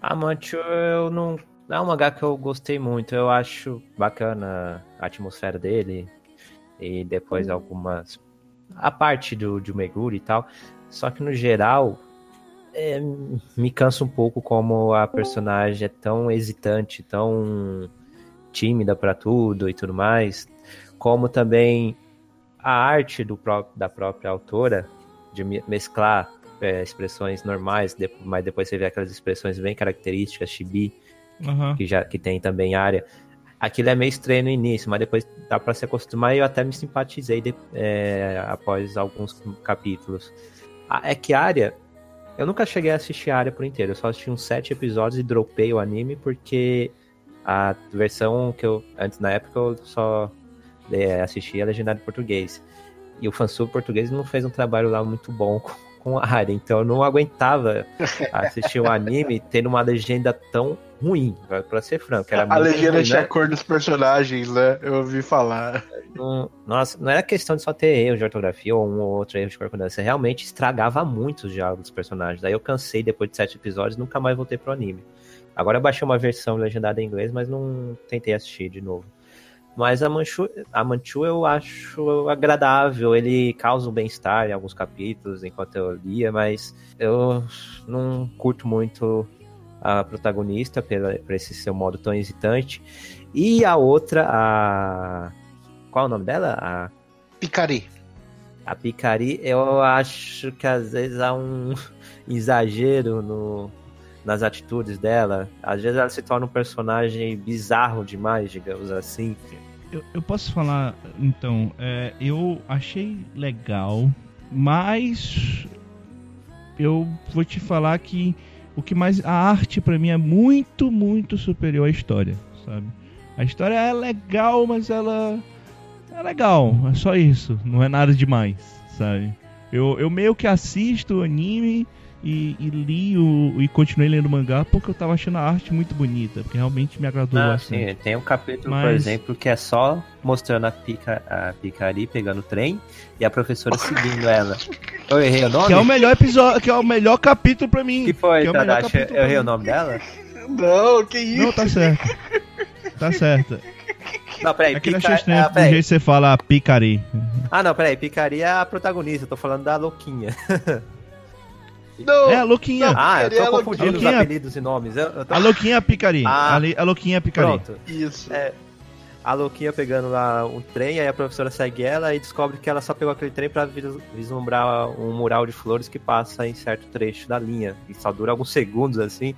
Amante, eu não. Não é um mangá que eu gostei muito. Eu acho bacana a atmosfera dele. E depois algumas. A parte do, de Meguri e tal. Só que no geral. é, me cansa um pouco como a personagem é tão hesitante, tão tímida pra tudo e tudo mais. Como também a arte do da própria autora de me- mesclar é, expressões normais, mas depois você vê aquelas expressões bem características, chibi, Aham. que já que tem também área. Aquilo é meio estranho no início, mas depois dá pra se acostumar e eu até me simpatizei de- é, após alguns capítulos. É que área, eu nunca cheguei a assistir a área por inteiro, eu só assisti uns sete episódios e dropei o anime porque a versão que eu, antes na época, eu só é, assistia legendado em português. E o fansub português não fez um trabalho lá muito bom com, com a área, então eu não aguentava assistir um anime tendo uma legenda tão ruim, pra, pra ser franco. Era A legenda ruim, tinha né? a cor dos personagens, né? Eu ouvi falar. Não- nossa, não era questão de só ter erro de ortografia ou um ou outro erro de correspondência. Realmente estragava muito os diálogos dos personagens. Daí eu cansei depois de sete episódios e nunca mais voltei pro anime. Agora eu baixei uma versão legendada em inglês, mas não tentei assistir de novo. Mas a Manchu, a Manchu eu acho agradável, ele causa um bem-estar em alguns capítulos enquanto eu lia, mas eu não curto muito a protagonista pela, por esse seu modo tão hesitante. E a outra, a. Qual é o nome dela? A, Picari. a Picari, eu acho que às vezes há um exagero no, nas atitudes dela. Às vezes ela se torna um personagem bizarro demais, digamos assim. Eu, eu posso falar, então, é, eu achei legal, mas eu vou te falar que o que mais. A arte pra mim é muito, muito superior à história, sabe? A história é legal, mas ela. É legal, é só isso, não é nada demais, sabe? Eu, eu meio que assisto anime e, e li o, e continuei lendo o mangá porque eu tava achando a arte muito bonita, porque realmente me agradou Ah, bastante. sim, tem um capítulo, por Mas- exemplo, que é só mostrando a, Pica, a Picari pegando o trem e a professora seguindo ela. Eu errei o nome? Que é o melhor episódio, que é o melhor capítulo pra mim. que foi, que é o melhor Tadashi? capítulo Eu errei o nome dela? Não, que isso? Não, tá certo. Tá certo. Não, peraí, É Pica... achei ah, do peraí. jeito que você fala picari. ah, não, peraí, Picari é a protagonista, eu tô falando da louquinha. Não. É, a louquinha. Ah, eu é tô confundindo os apelidos e nomes. Eu, eu tô... A louquinha é picari. Ah. A, a louquinha picari. Pronto. Isso. É, a louquinha pegando lá um trem, aí a professora segue ela e descobre que ela só pegou aquele trem pra vis- vislumbrar um mural de flores que passa em certo trecho da linha. E só dura alguns segundos, assim.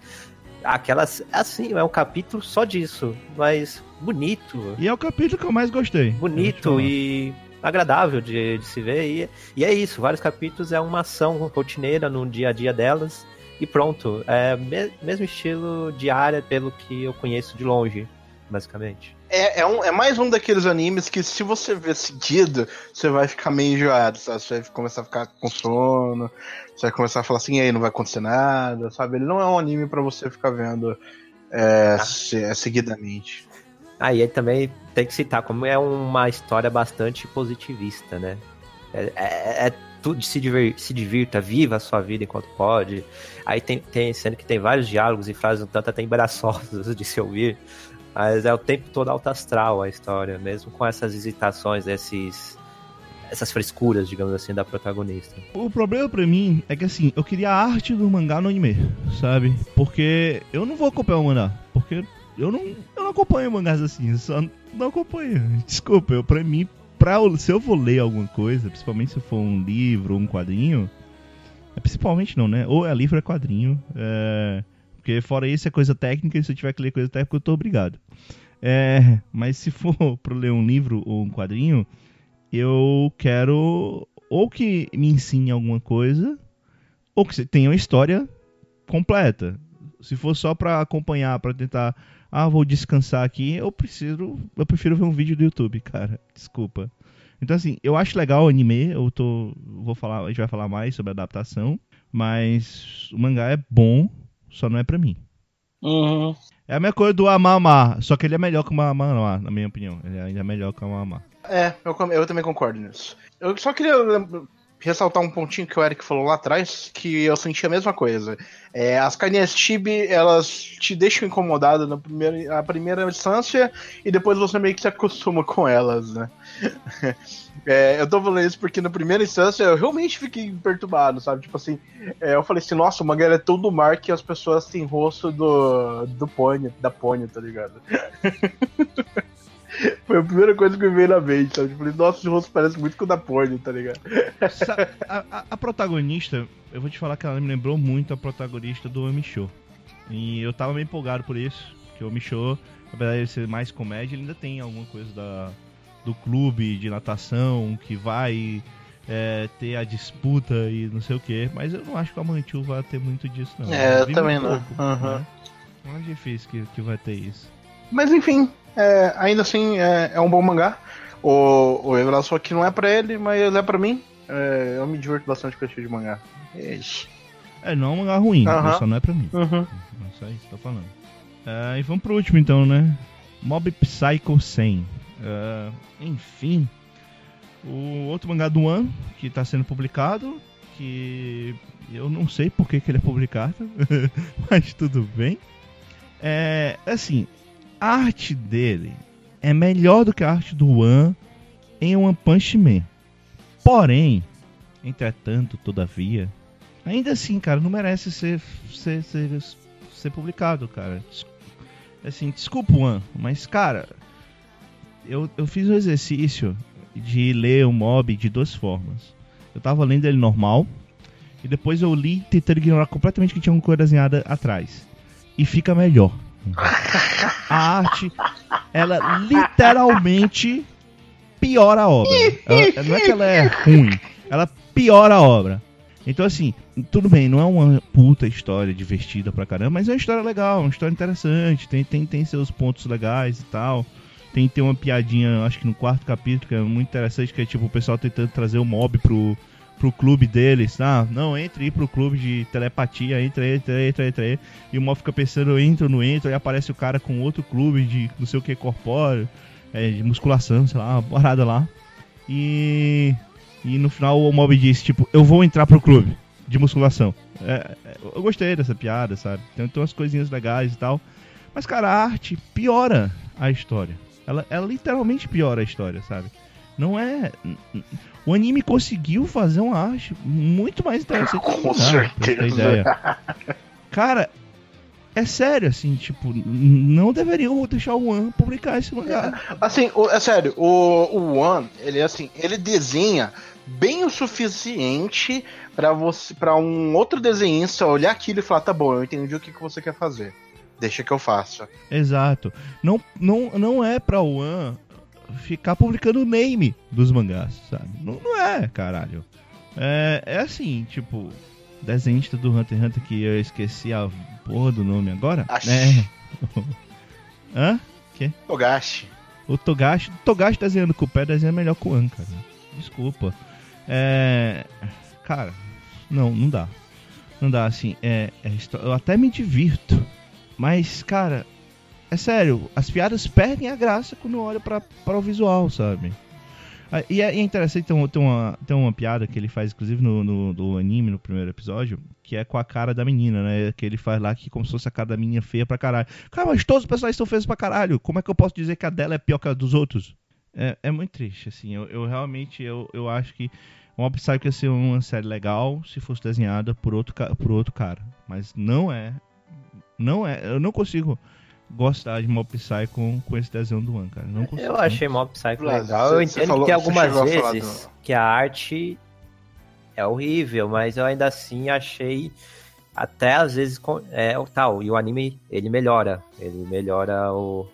Aquelas. Assim, é um capítulo só disso. Mas bonito. E é o capítulo que eu mais gostei. Bonito e agradável de, de se ver. E, e é isso, vários capítulos é uma ação rotineira no dia a dia delas. E pronto. É me- mesmo estilo diária, pelo que eu conheço de longe, basicamente. É, é, um, é mais um daqueles animes que se você ver seguido, você vai ficar meio enjoado, sabe? Você vai começar a ficar com sono, você vai começar a falar assim, e aí não vai acontecer nada, sabe? Ele não é um anime pra você ficar vendo é, se- é, seguidamente. Ah, e aí também tem que citar como é uma história bastante positivista, né? É, é, é tudo se, diver, se divirta, viva a sua vida enquanto pode. Aí tem, tem sendo que tem vários diálogos e frases um tanto até embaraçosas de se ouvir. Mas é o tempo todo alto astral a história, mesmo com essas hesitações, esses, essas frescuras, digamos assim, da protagonista. O problema pra mim é que assim, eu queria a arte do mangá no anime, sabe? Porque eu não vou acompanhar o mangá. Porque eu não, eu não acompanho mangás assim, só não acompanho. Desculpa, eu, pra mim, pra, se eu vou ler alguma coisa, principalmente se for um livro ou um quadrinho, é principalmente não, né? Ou é livro ou é quadrinho. É, porque fora isso é coisa técnica, e se eu tiver que ler coisa técnica, eu tô obrigado. É, mas se for pra ler um livro ou um quadrinho, eu quero ou que me ensine alguma coisa, ou que tenha uma história completa. Se for só pra acompanhar, pra tentar, ah, vou descansar aqui, eu preciso, eu prefiro ver um vídeo do YouTube, cara. Desculpa. Então assim, eu acho legal o anime, eu tô, vou falar, a gente vai falar mais sobre a adaptação, mas o mangá é bom, só não é pra mim. Uhum. É a mesma coisa do Amama, só que ele é melhor que o Amama, na minha opinião. Ele ainda é melhor que o Amama. É, eu, eu também concordo nisso. Eu só queria ressaltar um pontinho que o Eric falou lá atrás, que eu senti a mesma coisa. É, as carninhas chibi, elas te deixam incomodado na primeira, na primeira instância e depois você meio que se acostuma com elas, né? É, eu tô falando isso porque na primeira instância eu realmente fiquei perturbado, sabe? Tipo assim, é, eu falei assim, nossa, o mangá é tão do mar que as pessoas têm rosto do, do pônei, da pônei, tá ligado? Foi a primeira coisa que me veio na mente, sabe? Falei, nossa, esse rosto parece muito com o da pônei, tá ligado? Sa- a, a- a protagonista, eu vou te falar que ela me lembrou muito a protagonista do Omisho. E eu tava meio empolgado por isso, porque o Omisho, apesar de ele ser mais comédia, ele ainda tem alguma coisa da, do clube de natação que vai é, ter a disputa e não sei o que. Mas eu não acho que a Manchu vai ter muito disso, não. É, eu também não. pouco, Aham. né? Não é difícil que, que vai ter isso. Mas enfim, é, ainda assim é, é um bom mangá. O, o Everaldo falou que não é pra ele, mas ele é pra mim. É, eu me diverto bastante com esse tipo de mangá. É isso. É, não é um mangá ruim, só não é pra mim. Uhum. É só isso que eu tô falando. Ah, e vamos pro último então, né? Mob Psycho 100. Ah, enfim, o outro mangá do One que está sendo publicado, que eu não sei por que, que ele é publicado, mas tudo bem. É, assim, arte dele é melhor do que a arte do One em One Punch Man. Porém, entretanto, todavia, ainda assim, cara, não merece ser, ser, ser, ser publicado, cara. Assim, desculpa, One, mas, cara, eu, eu fiz um exercício de ler o mob de duas formas. Eu tava lendo ele normal, e depois eu li tentando ignorar completamente que tinha uma coisa desenhada atrás. E fica melhor. A arte, ela literalmente piora a obra. Ela- não é que ela é ruim, ela piora a obra. Então, assim, tudo bem, não é uma puta história divertida pra caramba, mas é uma história legal, uma história interessante, tem, tem, tem seus pontos legais e tal. Tem, tem uma piadinha, acho que no quarto capítulo, que é muito interessante, que é tipo o pessoal tentando trazer o mob pro, pro clube deles. Ah, não, entre aí pro clube de telepatia, entra aí, entra aí, entra aí, entra. E o mob fica pensando, eu entro, não entro, aí aparece o cara com outro clube de não sei o que corpóreo, é, de musculação, sei lá, uma parada lá. E. E no final o mob diz, tipo, eu vou entrar pro clube de musculação. É, é, eu gostei dessa piada, sabe? Tem, tem umas coisinhas legais e tal. Mas, cara, a arte piora a história. Ela, ela literalmente piora a história, sabe? Não é. O anime conseguiu fazer uma arte muito mais interessante. que o Com ter certeza. ideia. Cara, é sério, assim, tipo, não deveriam deixar o One publicar esse mangá. Assim, o- é sério, o, o One, ele é assim, ele desenha bem o suficiente pra você, para um outro desenhista olhar aquilo e falar, tá bom, eu entendi o que, que você quer fazer. Deixa que eu faça. Exato. Não, não, não é pra One ficar publicando o name dos mangás, sabe? Não, não é, caralho. É, é assim, tipo, desenhista do Hunter x Hunter que eu esqueci a porra do nome agora. Ash. É. Hã? Togashi. O Togashi, Togashi desenhando com o pé desenha melhor que o An, cara. Desculpa. É. Cara, não, não dá. Não dá, assim, é, é eu até me divirto. Mas, cara, é sério, as piadas perdem a graça quando pra, para o visual, sabe? Ah, E é, e é interessante, tem, um- uma, tem uma piada que ele faz, inclusive, no, no, no anime, no primeiro episódio, que é com a cara da menina, né? Que ele faz lá que como se fosse a cara da menina feia pra caralho. Cara, mas todos os personagens estão feios pra caralho. Como é que eu posso dizer que a dela é pior que a dos outros? É, é muito triste, assim. Eu, eu realmente, eu, eu acho que Mob Psycho ia ser uma série legal se fosse desenhada por outro, por outro cara. Mas não é. Não é. Eu não consigo gostar de Mob Psycho com, com esse desenho do One, cara. Não consigo. Eu achei Mob Psycho legal. Eu entendo falou- que algumas a vezes do- que a arte é horrível, mas eu ainda assim achei até às vezes com- é o tal. E o anime ele melhora, ele melhora o-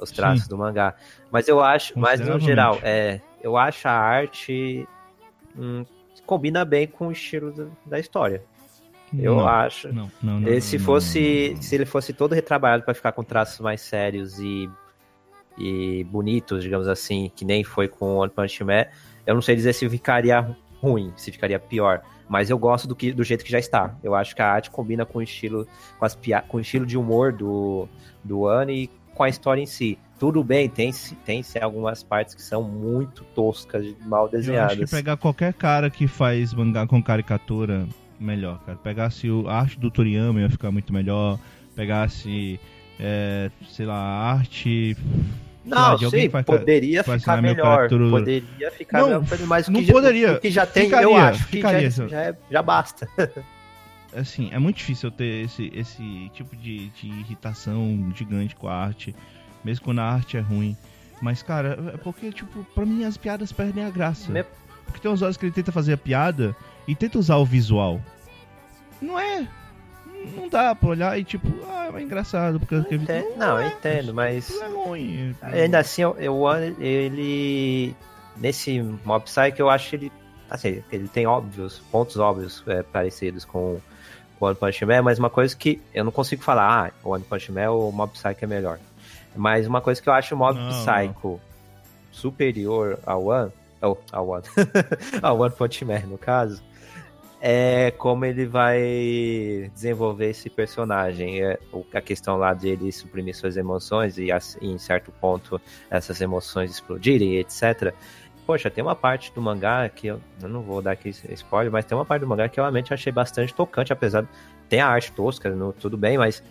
os traços Sim. do mangá. Mas eu acho, mas no geral, é, eu acho a arte hum, combina bem com o estilo do- da história. Eu não, acho. Não, não, não. Não, se fosse, se ele fosse todo retrabalhado para ficar com traços mais sérios e, e bonitos, digamos assim, que nem foi com One Punch Man, eu não sei dizer se ficaria ruim, se ficaria pior, mas eu gosto do que do jeito que já está. Eu acho que a arte combina com o estilo com as pia com o estilo de humor do do One e com a história em si. Tudo bem, tem tem algumas partes que são muito toscas, mal Eu acho que desenhadas. pegar qualquer cara que faz mangá com caricatura, melhor, cara. Pegasse o, a arte do Toriyama ia ficar muito melhor. Pegasse, é, sei lá, a arte. sei Não, alguém sim, faz- poderia faz ficar melhor. Poderia ficar Não, melhor, mas não já- poderia. o que já tem, eu acho que ficaria, já, só. já, é- já basta. Assim, é muito difícil eu ter esse, esse tipo de, de irritação gigante com a arte, mesmo quando a arte é ruim. Mas, cara, é porque, tipo, pra mim as piadas perdem a graça. Porque tem uns horas que ele tenta fazer a piada e tenta usar o visual. Não é. Não dá pra olhar e tipo, ah, é engraçado. Porque porque Entendo- não, eu é, entendo, mas Não é ruim. ainda assim, eu, eu ele nesse Mob Psycho eu acho ele assim, ele tem óbvios pontos óbvios é, parecidos com o One Punch Man, mas uma coisa que eu não consigo falar, ah, o One Punch Man ou o Mob Psycho é melhor. Mas uma coisa que eu acho o Mob Não, Psycho superior ao One, ou ao One, ao One Punch Man no caso, é como ele vai desenvolver esse personagem. É, a questão lá dele suprimir suas emoções e, em certo ponto essas emoções explodirem, etc. Poxa, tem uma parte do mangá que eu, eu não vou dar aqui spoiler, mas tem uma parte do mangá que eu realmente achei bastante tocante, apesar de tem a arte tosca, no- tudo bem, mas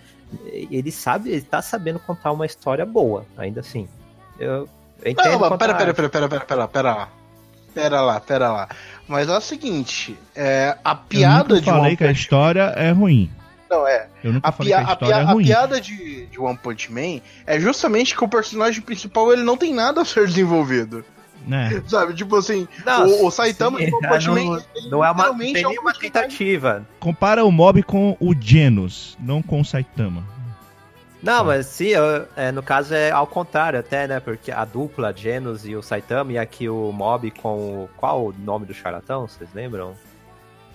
ele sabe, ele tá sabendo contar uma história boa, ainda assim. Eu, eu entendo. Não, mas pera, pera, pera, pera, pera, pera, pera lá. Pera lá, pera lá. Mas é o seguinte, é, a Eu piada nunca de falei One que a história é ruim. Não, é. Eu nunca A, falei pia- que a a história pia- é a ruim. piada de, de One Punch Man é justamente que o personagem principal ele não tem nada a ser desenvolvido. Né? Sabe? Tipo assim, Não, o, o Saitama sim, de One Punch não- Man. ele Não é uma, não tem é um nenhuma personagem- tentativa. Compara o mob com o Genos, não com o Saitama. Não, mas sim, eu- é, no caso é ao contrário até, né? Porque a dupla, Genos e o Saitama, e aqui o Mob com o... Qual o nome do charatão, vocês lembram?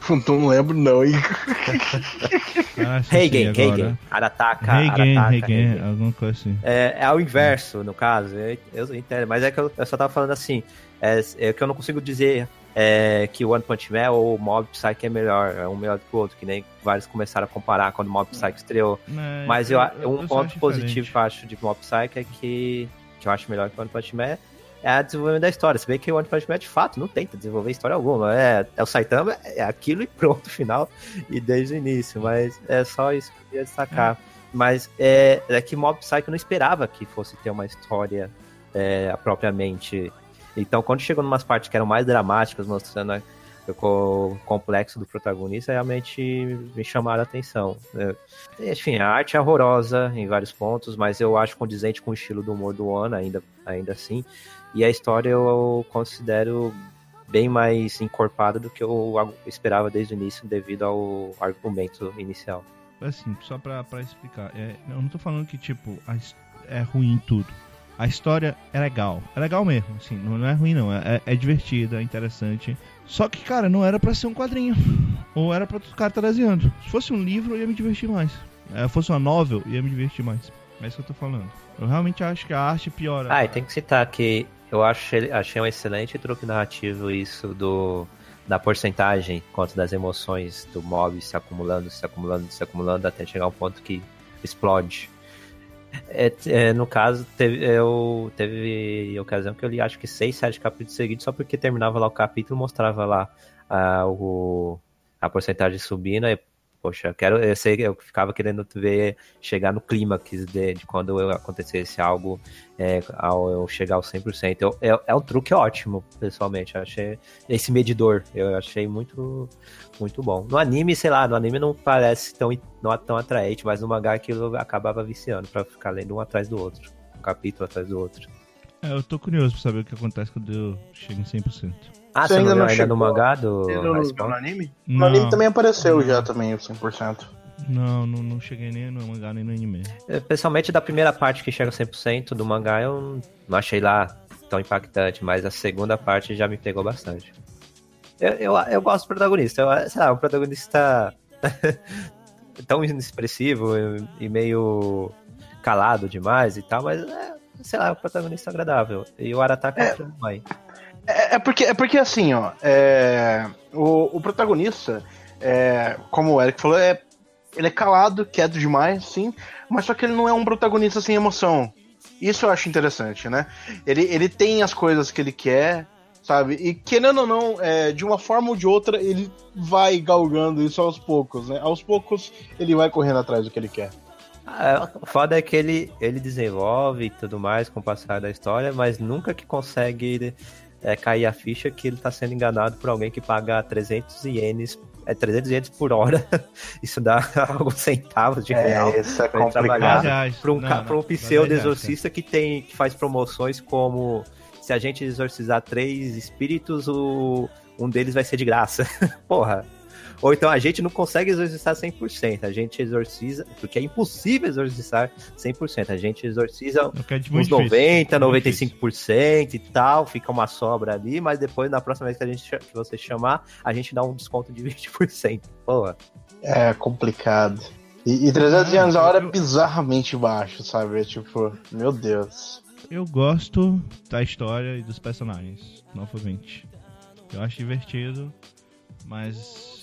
Não lembro, não, hein? Heigen. Heigen. Arataka, Heigen, Arataka, Heigen, Heigen. alguma coisa assim. É, é ao inverso, no caso, eu, eu entendo, mas é que eu, eu só tava falando assim, é, é que eu não consigo dizer é, que o One Punch Man ou o Mob Psyche é melhor, é um melhor do que o outro, que nem vários começaram a comparar quando o Mob Psyche estreou. Né, Mas eu, eu um só ponto positivo que eu acho de Mob Psyche é que, que eu acho melhor que o One Punch Man é a desenvolvimento da história. Se bem que o One Punch Man, de fato, não tenta desenvolver história alguma. É, é o Saitama, é aquilo e pronto, final, e desde o início. Mas é só isso que eu queria destacar. Mas é, é que Mob Psyche eu não esperava que fosse ter uma história é, propriamente. Então, quando chegou em umas partes que eram mais dramáticas, mostrando a- o complexo do protagonista, realmente me chamaram a atenção. É, enfim, a arte é horrorosa em vários pontos, mas eu acho condizente com o estilo do humor do Ono, ainda, ainda assim. E a história eu considero bem mais encorpada do que eu esperava desde o início, devido ao argumento inicial. Assim, só pra, pra explicar. é, eu não tô falando que, tipo, a é ruim tudo. A história é legal. É legal mesmo, assim, não, não é ruim não. É, é divertida, é interessante. Só que, cara, não era pra ser um quadrinho. Ou era pra o cara estar desenhando. Se fosse um livro, eu ia me divertir mais. Se fosse uma novel, eu ia me divertir mais. É isso que eu tô falando. Eu realmente acho que a arte piora. Ah, e tem que citar que eu achei, achei um excelente truque narrativo isso do da porcentagem quanto das emoções do mob se acumulando, se acumulando, se acumulando até chegar um ponto que explode. É, é, no caso, teve, eu, teve ocasião que eu li acho que seis, sete capítulos seguidos, só porque terminava lá o capítulo mostrava lá ah, o, a porcentagem subindo. Aí, poxa, eu quero, eu sei que eu ficava querendo ver chegar no clímax de, de quando eu- acontecesse algo é, ao eu chegar aos 100%. Eu, é, é um truque ótimo, pessoalmente. Eu achei esse medidor, eu achei muito muito bom. No anime, sei lá, no anime não parece tão, não é tão atraente, mas no mangá aquilo acabava viciando pra ficar lendo um atrás do outro. Um capítulo atrás do outro. É, eu tô curioso pra saber o que acontece quando eu chego em 100%. Ah, Você você, ainda não não ainda no mangá do No, no, anime? Não, No anime também apareceu já também, o 100%. Não, não, não cheguei nem no mangá nem no anime. É, Pessoalmente, da primeira parte que chega 100% do mangá, eu não achei lá tão impactante, mas a segunda parte já me pegou bastante. Eu, eu, eu gosto do protagonista, eu, sei lá, um protagonista tão inexpressivo e- e meio calado demais e tal, mas é, sei lá, é um protagonista agradável. E o Arataka é. também. É, é porque, é porque assim, ó, é, o, o protagonista, é, como o Eric falou, é, ele é calado, quieto demais, sim, mas só que ele não é um protagonista sem emoção. Isso eu acho interessante, né? Ele, ele tem as coisas que ele quer, sabe? E querendo ou não, é, de uma forma ou de outra, ele vai galgando isso aos poucos, né? Aos poucos ele vai correndo atrás do que ele quer. Ah, O foda é que ele, ele desenvolve e tudo mais com o passar da história, mas nunca que consegue é, cair a ficha que ele tá sendo enganado por alguém que paga 300 ienes, é 300 ienes por hora. Isso dá alguns centavos de real. isso é pra ele trabalhar. Reais. Para um, Não, não, pra um dá dez pseudo reais, exorcista que tem que faz promoções como se a gente exorcizar três espíritos, o, um deles vai ser de graça. Porra. Ou então a gente não consegue exorcizar 100%, a gente exorciza, porque é impossível exorcizar 100%, a gente exorciza quero de uns muito difícil, 90, muito difícil. 95% e tal, fica uma sobra ali, mas depois na próxima vez que, a gente, que você chamar, a gente dá um desconto de 20%. Porra. É complicado. E, e 300 anos a hora é bizarramente baixo, sabe? É tipo, meu Deus. Eu gosto da história e dos personagens, novamente. Eu acho divertido, mas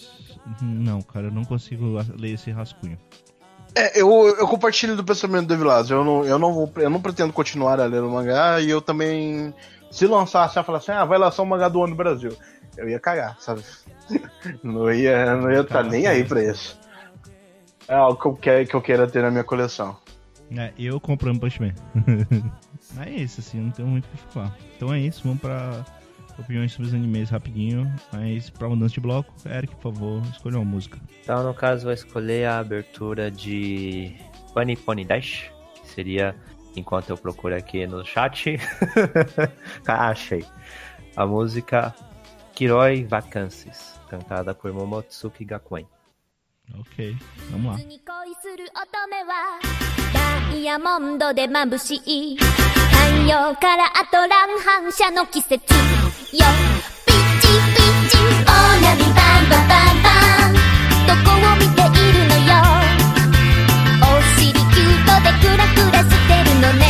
não, cara, eu não consigo ler esse rascunho. É, eu, eu compartilho do pensamento do Evilásio. Eu não, eu, não vou, eu não pretendo continuar a ler o mangá e eu também. Se lançasse, eu falar assim, ah, vai lançar o mangá do ano no Brasil. Eu ia cagar, sabe? Não ia, não ia estar tá nem aí pra isso. É algo que eu, quero, que eu queira ter na minha coleção. É, eu comprando Punch Man. é isso, assim, não tenho muito o que falar. Então é isso, vamos pra opiniões sobre os animes rapidinho. Mas pra mudança de bloco, Eric, por favor, escolha uma música. Então, no caso, vou escolher a abertura de Funny Pony Dash, que seria, enquanto eu procuro aqui no chat, ah, achei. A música Kiroi Vacances, cantada por Momotsuki Gakuen. Ok, vamos lá. ダイヤモンドで眩しい。太陽からアトラン反射の季節。よピッチピッチオーナビバンバンバンバン。どこを見ているのよ。お尻キュートでクラクラしてるのね。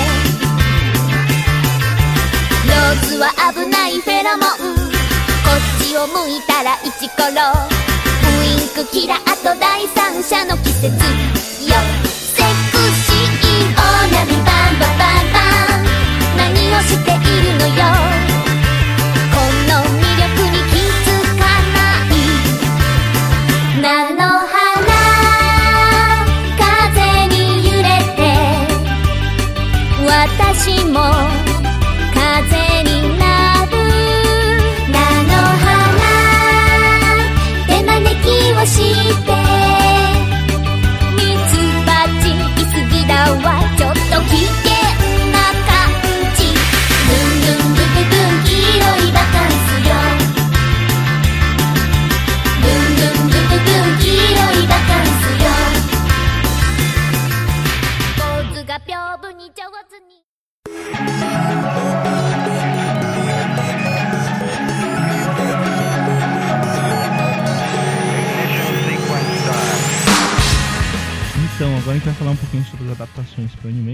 ローズは危ないフェロモン。こっちを向いたらイチコロ。ウインクキラあと第三者の季節。よセクシーオーナビバンバンバンバン。何をしているのよ。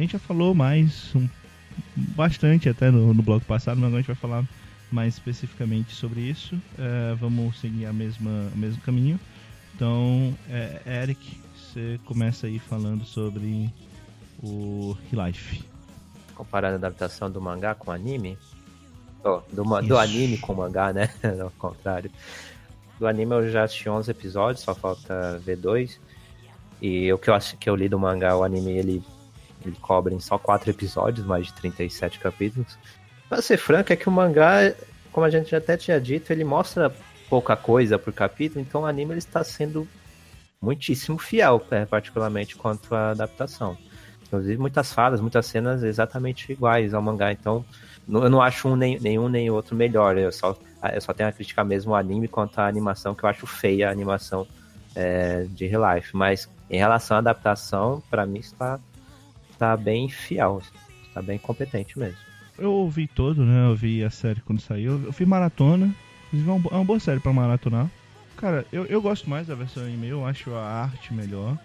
Gente já falou mais, um, bastante até no, no bloco passado, mas agora a gente vai falar mais especificamente sobre isso. É, vamos seguir a mesma, o mesmo caminho. Então, é, Eric, você começa aí falando sobre o Life. Comparando a adaptação do mangá com o anime. Oh, do, do anime com o mangá, né? Ao contrário. Do anime eu já assisti 11 episódios, só falta ver dois. E o que eu acho que eu li do mangá, o anime, ele, ele cobre em só quatro episódios, mais de 37 capítulos. Pra ser franco, é que o mangá, como a gente já até tinha dito, ele mostra pouca coisa por capítulo, então o anime ele está sendo muitíssimo fiel, é, particularmente quanto à adaptação. Inclusive, muitas falas, muitas cenas exatamente iguais ao mangá, então eu não acho um nem, nenhum nem outro melhor. Eu só, eu só tenho a criticar mesmo o anime quanto à animação, que eu acho feia a animação é, de Real Life. Mas em relação à adaptação, pra mim está, está bem fiel, está bem competente mesmo. Eu ouvi todo, né? Eu vi a série quando saiu. Eu fiz maratona. Inclusive é uma é boa série pra maratonar. Cara, eu, eu gosto mais da versão anime, eu acho a arte melhor.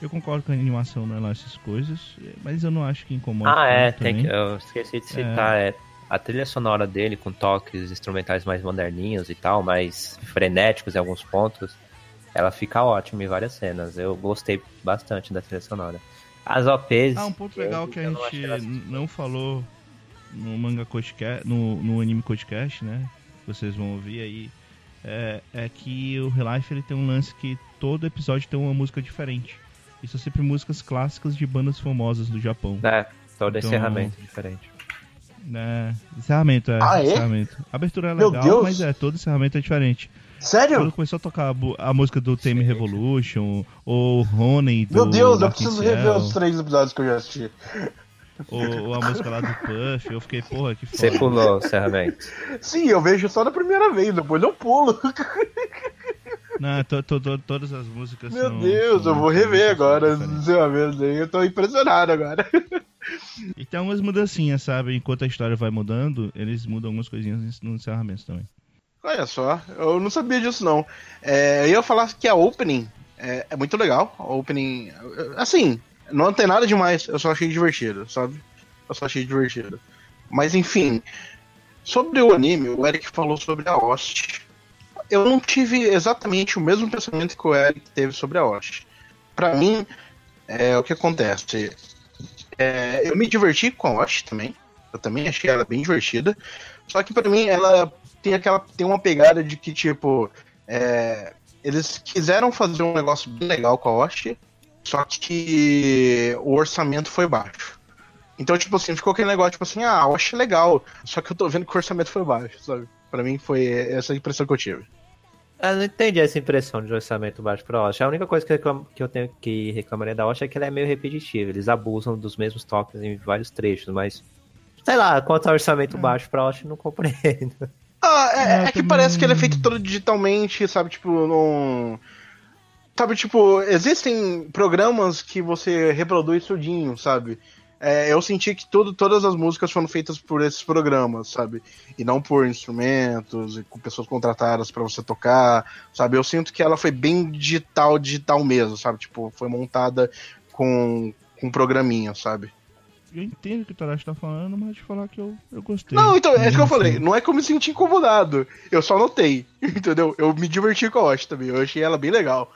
Eu concordo que a animação não é lá essas coisas, mas eu não acho que incomoda. Ah, é, tem que, eu esqueci de citar. É. a trilha sonora dele, com toques instrumentais mais moderninhos e tal, mais frenéticos em alguns pontos, ela fica ótima em várias cenas. Eu gostei bastante da trilha sonora. As OPs. Ah, um ponto legal eu- que a não gente achei elas- n- não falou no manga podcast, no, no anime podcast, né? Que vocês vão ouvir aí. É, é que o Real Life ele tem um lance que todo episódio tem uma música diferente. E são sempre músicas clássicas de bandas famosas do Japão. É, todo Então- encerramento diferente. Né? Encerramento, é. Ah, é? Encerramento. A abertura é legal, mas é, todo encerramento é diferente. Quando Sério? começou a tocar a, música do Tame Revolution, ou Honey do Meu Deus, eu Dark preciso Cell, rever os três episódios que eu já assisti. ou, ou a música lá do Puff, eu fiquei, porra, que Você foda. pulou o encerramento. Sim, eu vejo só na primeira vez, depois eu pulo. Não, to, to- to- todas as músicas Meu são- Deus, são eu vou rever agora diferentes. encerramentos aí. Eu tô impressionado agora. E tem algumas mudancinhas, sabe? Enquanto a história vai mudando, eles mudam algumas coisinhas no encerramento também. Olha só, eu não sabia disso não. É, eu ia falar que a opening é, é muito legal. A opening. Assim, não tem nada demais, eu só achei divertido, sabe? Eu só achei divertido. Mas enfim, sobre o anime, o Eric falou sobre a host. eu não tive exatamente o mesmo pensamento que o Eric teve sobre a Osh. Para mim, é, o que acontece? É, eu me diverti com a Osh também. Eu também achei ela bem divertida. Só que para mim ela tem aquela tem uma pegada de que tipo é, eles quiseram fazer um negócio bem legal com a Osh, só que o orçamento foi baixo. Então, tipo assim, ficou aquele negócio, tipo assim, ah, a Osh é legal, só que eu tô vendo que o orçamento foi baixo, sabe? Pra mim foi essa a impressão que eu tive. Eu não entendi essa impressão de orçamento baixo pra Osh. A única coisa que, eu, que eu tenho que reclamaria da Osh é que ela é meio repetitiva. Eles abusam dos mesmos toques em vários trechos, mas. Sei lá, quanto ao orçamento baixo pra Osh, não compreendo. Ah, é, é que parece que ele é feito todo digitalmente, sabe? Tipo, não. Sabe, tipo, existem programas que você reproduz tudinho, sabe? É, eu senti que tudo, todas as músicas foram feitas por esses programas, sabe? E não por instrumentos e com pessoas contratadas para você tocar, sabe? Eu sinto que ela foi bem digital, digital mesmo, sabe? Tipo, foi montada com, com programinha, sabe? Eu entendo o que o Tadashi tá falando, mas de falar que eu, eu gostei. Não, então, é isso que eu falei. Não é que eu me senti incomodado. Eu só notei, entendeu? Eu me diverti com a Osh também. Eu achei ela bem legal.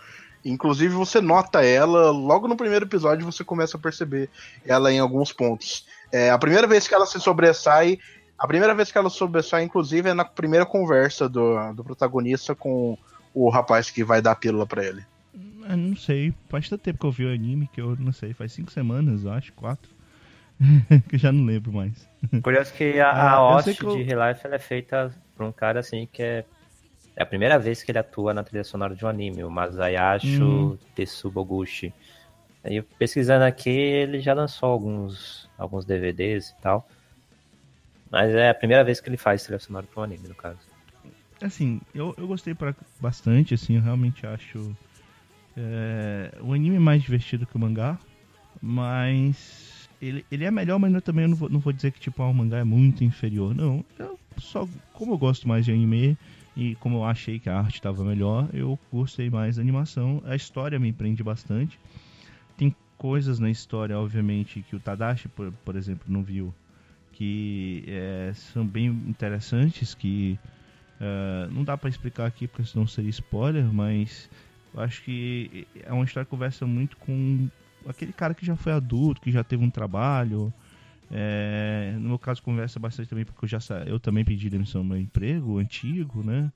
Inclusive, você nota ela, logo no primeiro episódio você começa a perceber ela em alguns pontos. É, a primeira vez que ela se sobressai, a primeira vez que ela sobressai, inclusive, é na primeira conversa do, do protagonista com o rapaz que vai dar a pílula para ele. Eu é, não sei, faz tanto tempo que eu vi o anime que eu não sei, faz cinco semanas, eu acho, quatro. Que eu já não lembro mais. Curioso que a, a ah, host eu... de Real Life é feita por um cara assim que é é a primeira vez que ele atua na trilha sonora de um anime, o Masayasho hum. Tetsuboguchi. Aí pesquisando aqui, ele já lançou alguns, alguns DVDs e tal. Mas é a primeira vez que ele faz trilha sonora para um anime, no caso. Assim, eu, eu gostei pra, bastante, assim, eu realmente acho é, o anime mais divertido que o mangá, mas ele, ele é melhor, mas eu também eu não, vou, não vou dizer que tipo, ah, o mangá é muito inferior, não. Eu só, como eu gosto mais de anime, e como eu achei que a arte estava melhor, eu gostei mais da animação. A história me prende bastante. Tem coisas na história, obviamente, que o Tadashi, por, por exemplo, não viu, que é, são bem interessantes, que uh, não dá para explicar aqui porque senão seria spoiler, mas eu acho que é uma história que conversa muito com aquele cara que já foi adulto, que já teve um trabalho, é, no meu caso, conversa bastante também, porque eu já eu também pedi demissão no meu emprego antigo, né?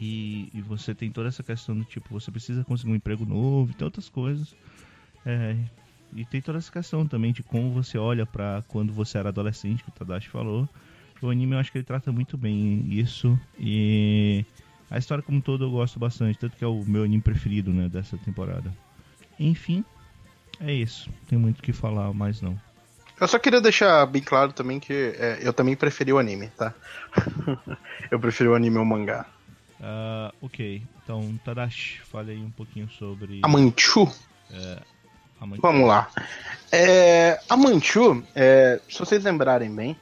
E, e, você tem toda essa questão do tipo, você precisa conseguir um emprego novo, tem outras coisas. É, e tem toda essa questão também de como você olha para quando você era adolescente, que o Tadashi falou. O anime eu acho que ele trata muito bem isso. E a história como um todo eu gosto bastante, tanto que é o meu anime preferido, né, dessa temporada. Enfim, é isso. Tem muito o que falar, mais não. Eu só queria deixar bem claro também que é, eu também preferi o anime, tá? eu preferi o anime ao mangá. Uh, ok, então Tadashi, fale aí um pouquinho sobre. A Manchu? É, a Manchu. Vamos lá. É, a Manchu, é, se vocês lembrarem bem,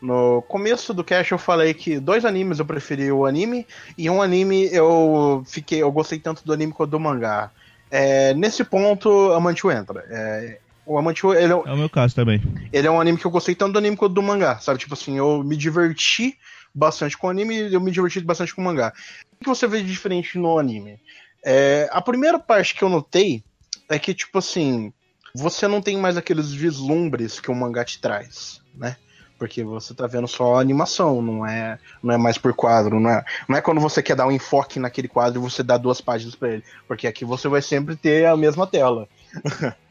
no começo do cast eu falei que dois animes eu preferi o anime e um anime eu fiquei, eu gostei tanto do anime quanto do mangá. É, nesse ponto a Manchu entra. É, o Amantiu, ele é, é o meu caso também. Ele é um anime que eu gostei tanto do anime quanto do mangá, sabe? Tipo assim, eu me diverti bastante com o anime e eu me diverti bastante com o mangá. O que você vê de diferente no anime? É, a primeira parte que eu notei é que, tipo assim, você não tem mais aqueles vislumbres que o mangá te traz, né? Porque você tá vendo só animação, não é, não é mais por quadro, não é, não é quando você quer dar um enfoque naquele quadro e você dá duas páginas para ele, porque aqui você vai sempre ter a mesma tela.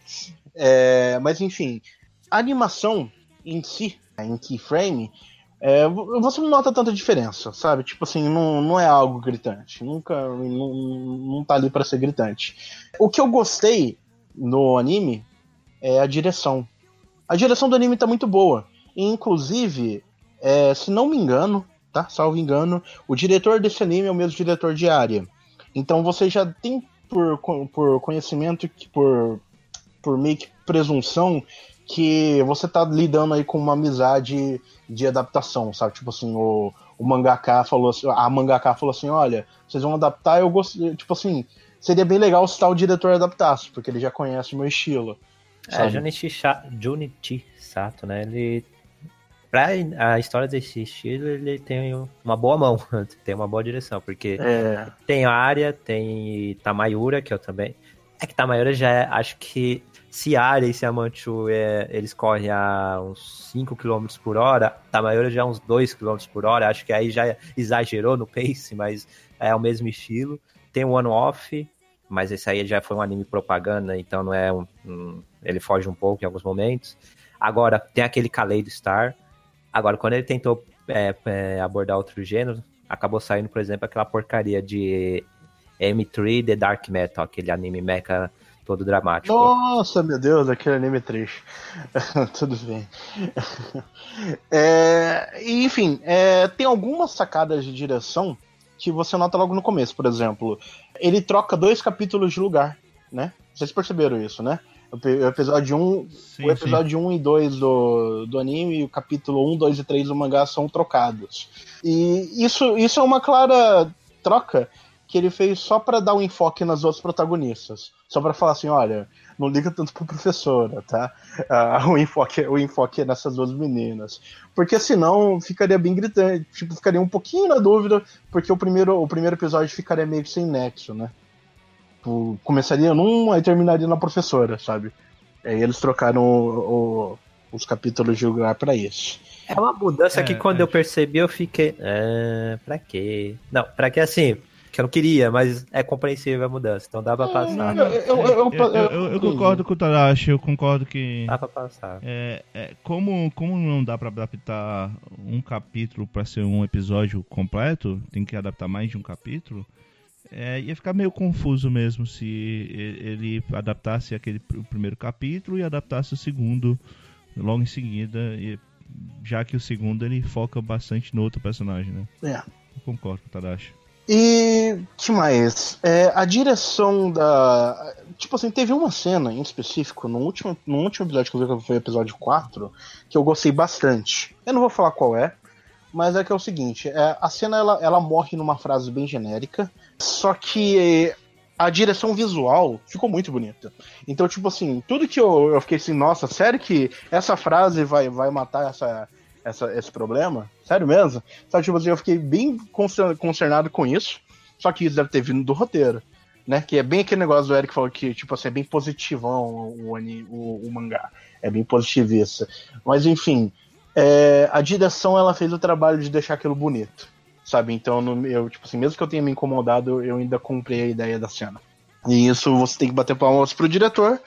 É, mas enfim, a animação em si, em keyframe, é, você não nota tanta diferença, sabe? Tipo assim, não, não é algo gritante. Nunca. Não, não tá ali para ser gritante. O que eu gostei no anime é a direção. A direção do anime tá muito boa. Inclusive, é, se não me engano, tá? Salvo engano, o diretor desse anime é o mesmo diretor de área. Então você já tem por, por conhecimento que por por meio que presunção que você tá lidando aí com uma amizade de adaptação, sabe? Tipo assim, o, o mangaka falou assim, a mangaka falou assim, olha, vocês vão adaptar, eu gosto, tipo assim, seria bem legal se tal o diretor adaptasse, porque ele já conhece o meu estilo. É, Junichi, Junichi Sato, né? Ele pra a história desse estilo, ele tem uma boa mão, tem uma boa direção, porque É. tem Arya, tem Tamayura, que eu também. É que Tamayura já é, acho que se Arya e se Amanchu é, eles correm a uns 5 km por hora, Tamayura já é uns 2 km por hora, acho que aí já exagerou no pace, mas é o mesmo estilo. Tem o One Off, mas esse aí já foi um anime propaganda, então não é um, um- ele foge um pouco em alguns momentos. Agora, tem aquele Kaleido Star. Agora, quando ele tentou é, é, abordar outro gênero, acabou saindo, por exemplo, aquela porcaria de M3 The Dark Metal, aquele anime mecha todo dramático. Nossa, meu Deus, aquele anime triste. Tudo bem. É, enfim, é, tem algumas sacadas de direção que você nota logo no começo, por exemplo. Ele troca dois capítulos de lugar, né? Vocês perceberam isso, né? O episódio 1, Sim, o episódio 1 e 2 do, do anime e o capítulo 1, 2 e 3 do mangá são trocados. E isso, isso é uma clara troca que ele fez só pra dar um enfoque nas outras protagonistas. Só pra falar assim, olha, não liga tanto pra professora, tá? Ah, o, enfoque, o enfoque é nessas duas meninas. Porque senão ficaria bem gritante, tipo, ficaria um pouquinho na dúvida, porque o primeiro, o primeiro episódio ficaria meio que sem nexo, né? Tipo, começaria num, aí terminaria na professora, sabe? Aí eles trocaram o- o- os capítulos de lugar pra isso. É uma mudança É, que quando é. eu percebi eu fiquei. Ah, pra quê? Não, pra quê assim? Que eu não queria, mas é compreensível a mudança, então dá pra passar. não, não. Eu- eu- eu- Eu, eu- eu- eu concordo com o Tadashi, eu concordo que. Dá pra passar. É, é, como, como não dá pra adaptar um capítulo pra ser um episódio completo, tem que adaptar mais de um capítulo, é, ia ficar meio confuso mesmo se ele adaptasse aquele o primeiro capítulo e adaptasse o segundo logo em seguida, e- já que o segundo ele foca bastante no outro personagem, né? É. Eu concordo com o Tadashi. E que mais? É, a direção da. Tipo assim, teve uma cena em específico no último, no último episódio que eu vi, que foi o episódio 4, que eu gostei bastante. Eu não vou falar qual é, mas é que é o seguinte: é, a cena ela, ela morre numa frase bem genérica, só que a direção visual ficou muito bonita. Então, tipo assim, tudo que eu, eu fiquei assim, nossa, sério que essa frase vai, vai matar essa, essa, esse problema? Sério mesmo? Sabe, tipo assim, eu fiquei bem concer- concernado com isso. Só que isso deve ter vindo do roteiro. Né? Que é bem aquele negócio do Eric falou que, tipo assim, é bem positivão o, o, o- o mangá. É bem positivista. Mas enfim, é, a direção ela fez o trabalho de deixar aquilo bonito. Sabe? Então, eu, tipo assim, mesmo que eu tenha me incomodado, eu ainda comprei a ideia da cena. E isso você tem que bater palmas pro diretor,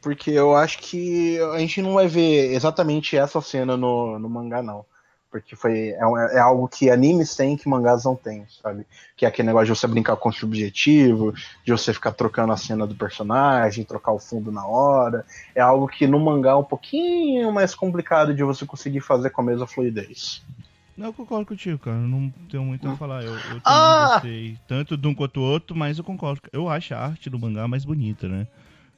porque eu acho que a gente não vai ver exatamente essa cena no, no mangá, não. Porque foi, é, é algo que animes têm que mangás não têm, sabe? Que é aquele negócio de você brincar com o subjetivo, de você ficar trocando a cena do personagem, trocar o fundo na hora. É algo que no mangá é um pouquinho mais complicado de você conseguir fazer com a mesma fluidez. Não, eu concordo contigo, cara. Eu não tenho muito a falar. Eu, eu também Ah! gostei tanto de um quanto o outro, mas eu concordo. Eu acho a arte do mangá mais bonita, né?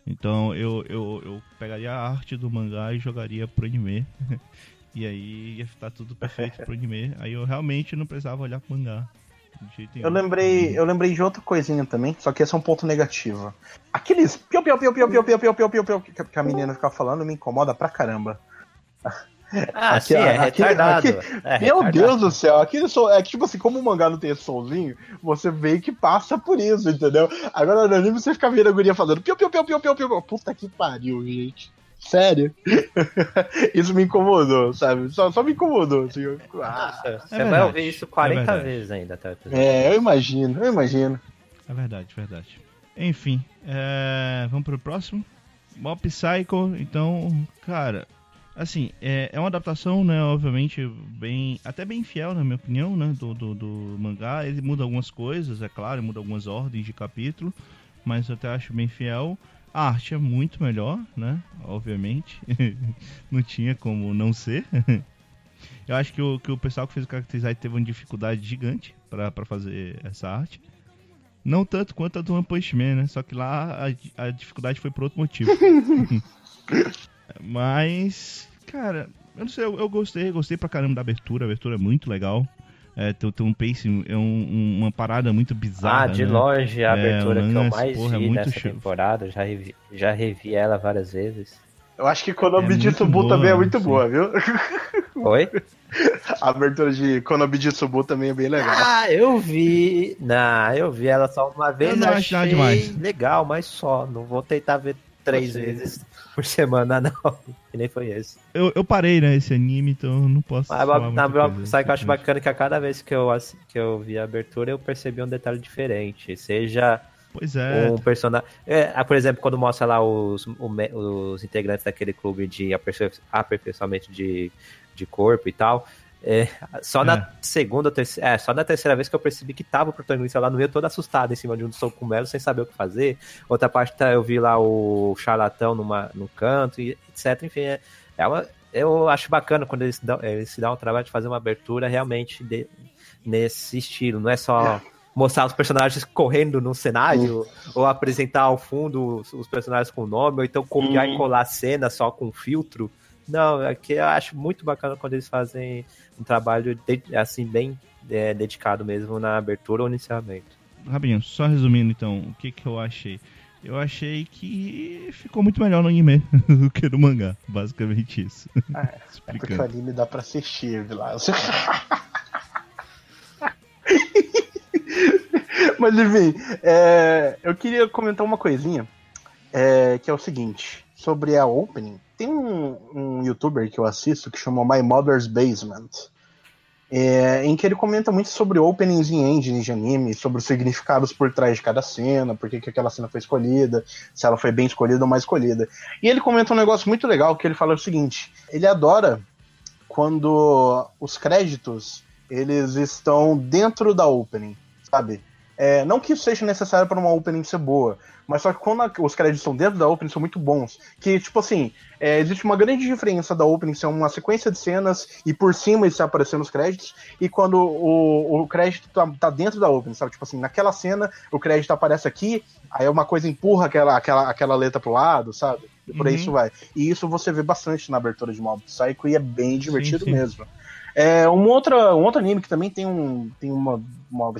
Então eu, eu, eu pegaria a arte do mangá e jogaria pro anime. e aí ia ficar tudo perfeito pro anime. Aí eu realmente não precisava olhar pro mangá. De jeito nenhum. Eu lembrei, eu lembrei de outra coisinha também, só que esse é um ponto negativo. Aqueles piu piu piu piu piu piu piu piu piu piu que a menina fica falando me incomoda pra caramba. Ah, Aqui- sim, é aqui- retardado. aqui- É Meu retardado. Deus do céu, aquele som, é que tipo assim, como o mangá não tem esse somzinho, você meio que passa por isso, entendeu? Agora no anime você fica vendo a guria fazendo piu piu piu piu piu piu. piu. Puta que pariu, gente. Sério? isso me incomodou, sabe? Só, só me incomodou. Assim, eu- ah. Nossa, você É vai verdade. ouvir isso 40 É vezes ainda até o episódio. É, eu imagino, eu imagino. É verdade, verdade. Enfim, é, vamos pro próximo. Mob Psycho, então, cara, assim, é, é uma adaptação, né, obviamente, bem, até bem fiel, na minha opinião, né, do, do, do mangá. Ele muda algumas coisas, é claro, muda algumas ordens de capítulo, mas eu até acho bem fiel. A arte é muito melhor, né, obviamente. não tinha como não ser. eu acho que o, que o pessoal que fez o Character teve uma dificuldade gigante pra fazer essa arte. Não tanto quanto a do One Punch Man, né? Só que lá a, a dificuldade foi por outro motivo. Mas, cara, eu não sei, eu, eu gostei, gostei pra caramba da abertura. A abertura é muito legal. É, tem, tem um pacing, é um- um- uma parada muito bizarra. Ah, de né? longe, a É, abertura que eu mais porra, é vi muito nessa show. temporada, já revi, já revi ela várias vezes. Eu acho que Konami É de muito Subu boa, também é muito sim. boa, viu? Oi? A abertura de Konobi de Subu também é bem legal. Ah, eu vi. Não, eu vi ela só uma vez. Eu não acho nada demais. Legal, mas só. Não vou tentar ver três vezes por semana, não. E nem foi esse. Eu, eu parei, né, esse anime, então eu não posso Mas, falar na, muita na, coisa. sabe que eu acho bacana que a cada vez que eu, que eu vi a abertura, eu percebi um detalhe diferente. Seja Pois é, um personagem. É, ah, por exemplo, quando mostra lá os, os integrantes daquele clube de aperfei- aperfeiçoamento de, de corpo e tal. É, só É. na segunda terceira. É, só na terceira vez que eu percebi que tava o protagonista lá no meio todo assustado em cima de um cogumelo, sem saber o que fazer. Outra parte tá, eu vi lá o charlatão numa, num canto, e etc. Enfim, é, é uma, eu acho bacana quando eles, dão, eles se dão o trabalho de fazer uma abertura realmente de- nesse estilo. Não é só mostrar os personagens correndo no cenário, ou apresentar ao fundo os, os personagens com nome, ou então copiar Uhum. e colar a cena só com filtro. Não, é que eu acho muito bacana quando eles fazem um trabalho de- assim bem é, dedicado mesmo na abertura ou no encerramento. rapidinho, só resumindo então, o que que eu achei? Eu achei que ficou muito melhor no anime do que no mangá, basicamente isso. É, porque o anime dá pra assistir, Vilas. Mas enfim, é, eu queria comentar uma coisinha, é, que é o seguinte, sobre a opening. Tem um, um youtuber que eu assisto que chama My Mother's Basement, é, em que ele comenta muito sobre openings em engines de anime, sobre os significados por trás de cada cena, por que que aquela cena foi escolhida, se ela foi bem escolhida ou mal escolhida. E ele comenta um negócio muito legal, que ele fala o seguinte, ele adora quando os créditos eles estão dentro da opening, sabe? É, não que isso seja necessário para uma opening ser boa, mas só que quando a- os créditos estão dentro da opening são muito bons. Que, tipo assim, é, existe uma grande diferença da opening ser uma sequência de cenas e por cima está aparecendo os créditos, e quando o, o crédito tá, tá dentro da opening, sabe? Tipo assim, naquela cena o crédito aparece aqui, aí uma coisa empurra aquela, aquela, aquela letra pro lado, sabe? Por aí Uhum. isso vai. E isso você vê bastante na abertura de Mob Psycho e é bem divertido sim. mesmo. É, um, outra, um outro anime que também tem, um, tem uma, uma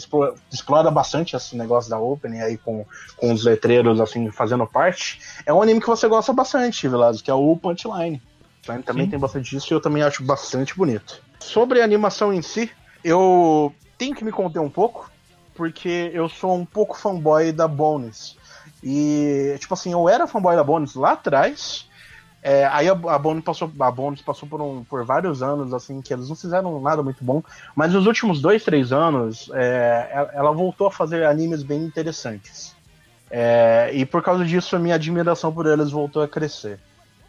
explora, bastante esse negócio da Opening aí com, com os letreiros assim fazendo parte. É um anime que você gosta bastante, Vilazo, que é o Punchline. Punchline também Sim. tem bastante disso e eu também acho bastante bonito. Sobre a animação em si, eu tenho que me conter um pouco, porque eu sou um pouco fanboy da Bones. E, tipo assim, eu era fanboy da Bones lá atrás. É, aí a, a Bones passou, a passou por, um, por vários anos, assim, que eles não fizeram nada muito bom. Mas nos últimos dois, três anos, é, ela, voltou a fazer animes bem interessantes. É, e por causa disso, a minha admiração por eles voltou a crescer.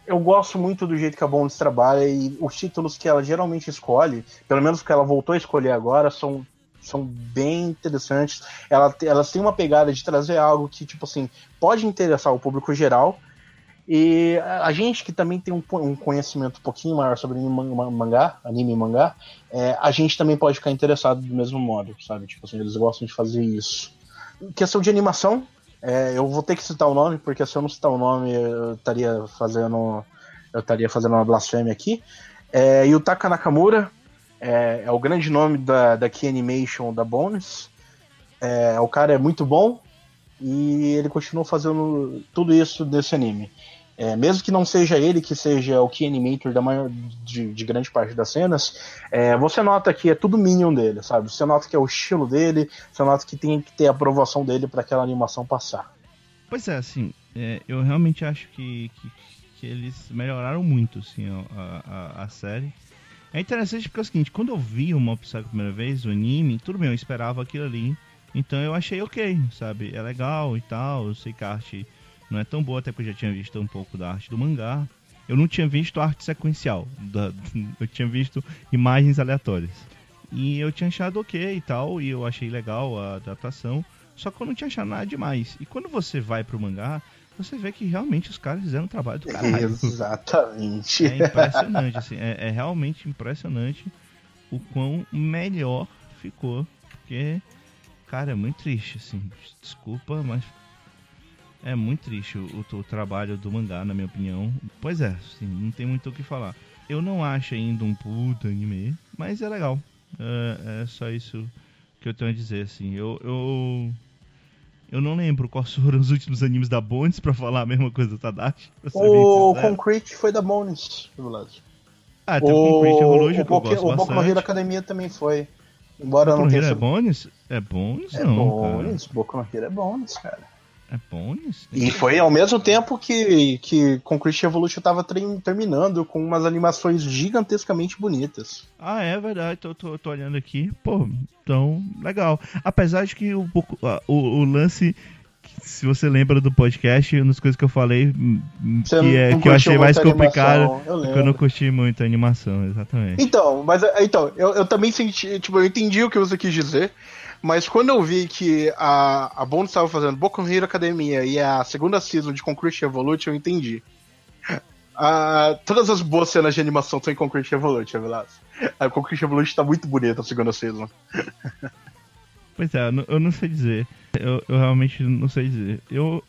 Eu gosto muito do jeito que a Bones trabalha e os títulos que ela geralmente escolhe, pelo menos que ela voltou a escolher agora, são, são bem interessantes. Ela, elas têm uma pegada de trazer algo que, tipo assim, pode interessar o público geral. E a gente que também tem um, um conhecimento um pouquinho maior sobre man- mangá, anime e mangá, é, a gente também pode ficar interessado do mesmo modo, sabe? Tipo assim, eles gostam de fazer isso. Questão de animação, é, eu vou ter que citar o nome, porque se eu não citar o nome, eu estaria fazendo. Eu estaria fazendo uma blasfêmia aqui. É, Yutaka Nakamura é, é o grande nome da, da Key Animation da Bones. É, o cara é muito bom e ele continua fazendo tudo isso nesse anime. É, mesmo que não seja ele que seja o key animator da maior, de, de grande parte das cenas, é, você nota que é tudo minion dele, sabe? Você nota que é o estilo dele, você nota que tem que ter a aprovação dele para aquela animação passar. Pois é, assim, é, eu realmente acho que, que, que eles melhoraram muito, assim, a, a, a série. É interessante porque é o seguinte, quando eu vi o Mob Psycho a primeira vez, o anime, tudo bem, eu esperava aquilo ali. Então eu achei ok, sabe? É legal e tal, eu sei que a arte não é tão boa, até porque eu já tinha visto um pouco da arte do mangá. Eu não tinha visto arte sequencial, da- eu tinha visto imagens aleatórias. E eu tinha achado ok e tal, e eu achei legal a adaptação. Só que eu não tinha achado nada demais. E quando você vai pro mangá, você vê que realmente os caras fizeram um trabalho do caralho. Exatamente. É impressionante, assim, é, é realmente impressionante o quão melhor ficou. Porque, cara, é muito triste, assim. Desculpa, mas é muito triste o, o, o trabalho do mangá, na minha opinião. Pois é, assim, não tem muito o que falar. Eu não acho ainda um puta anime, mas é legal. É, é só isso que eu tenho a dizer, assim. Eu, eu, eu não lembro quais foram os últimos animes da Bones pra falar a mesma coisa do Tadashi. ser bem O. Concrete foi da Bones, Vilas. Ah, tem o Concrete O, Evolution, o, que eu gosto o Boku no Hero bastante. Academia também foi. Embora eu Boku não tenha é bônus? É bônus? É não, bônus, Boku no Hero é bônus, cara. cara. É bônus? E foi ao mesmo tempo que, que Concrete Evolution tava terminando com umas animações gigantescamente bonitas. Ah, é verdade, tô, tô, tô olhando aqui. Pô, então, legal. Apesar de que o, o, o lance, se você lembra do podcast, uma das coisas que eu falei, hum, hum, Você que, é, que eu achei mais complicado, animação, eu que eu lembro. não curti muito a animação, exatamente. Então, mas é, então, eu, eu também senti, tipo, eu entendi o que você quis dizer, mas quando eu vi que a, a Bones estava fazendo Boku no Hero Academia e a segunda season de Concrete Evolution, eu entendi. Ah, todas as boas cenas de animação estão em Concrete Evolution, Vilas. A Concrete Evolution tá muito bonita a segunda season. Pois é, eu não, sei dizer. Eu, eu realmente não sei dizer. Eu,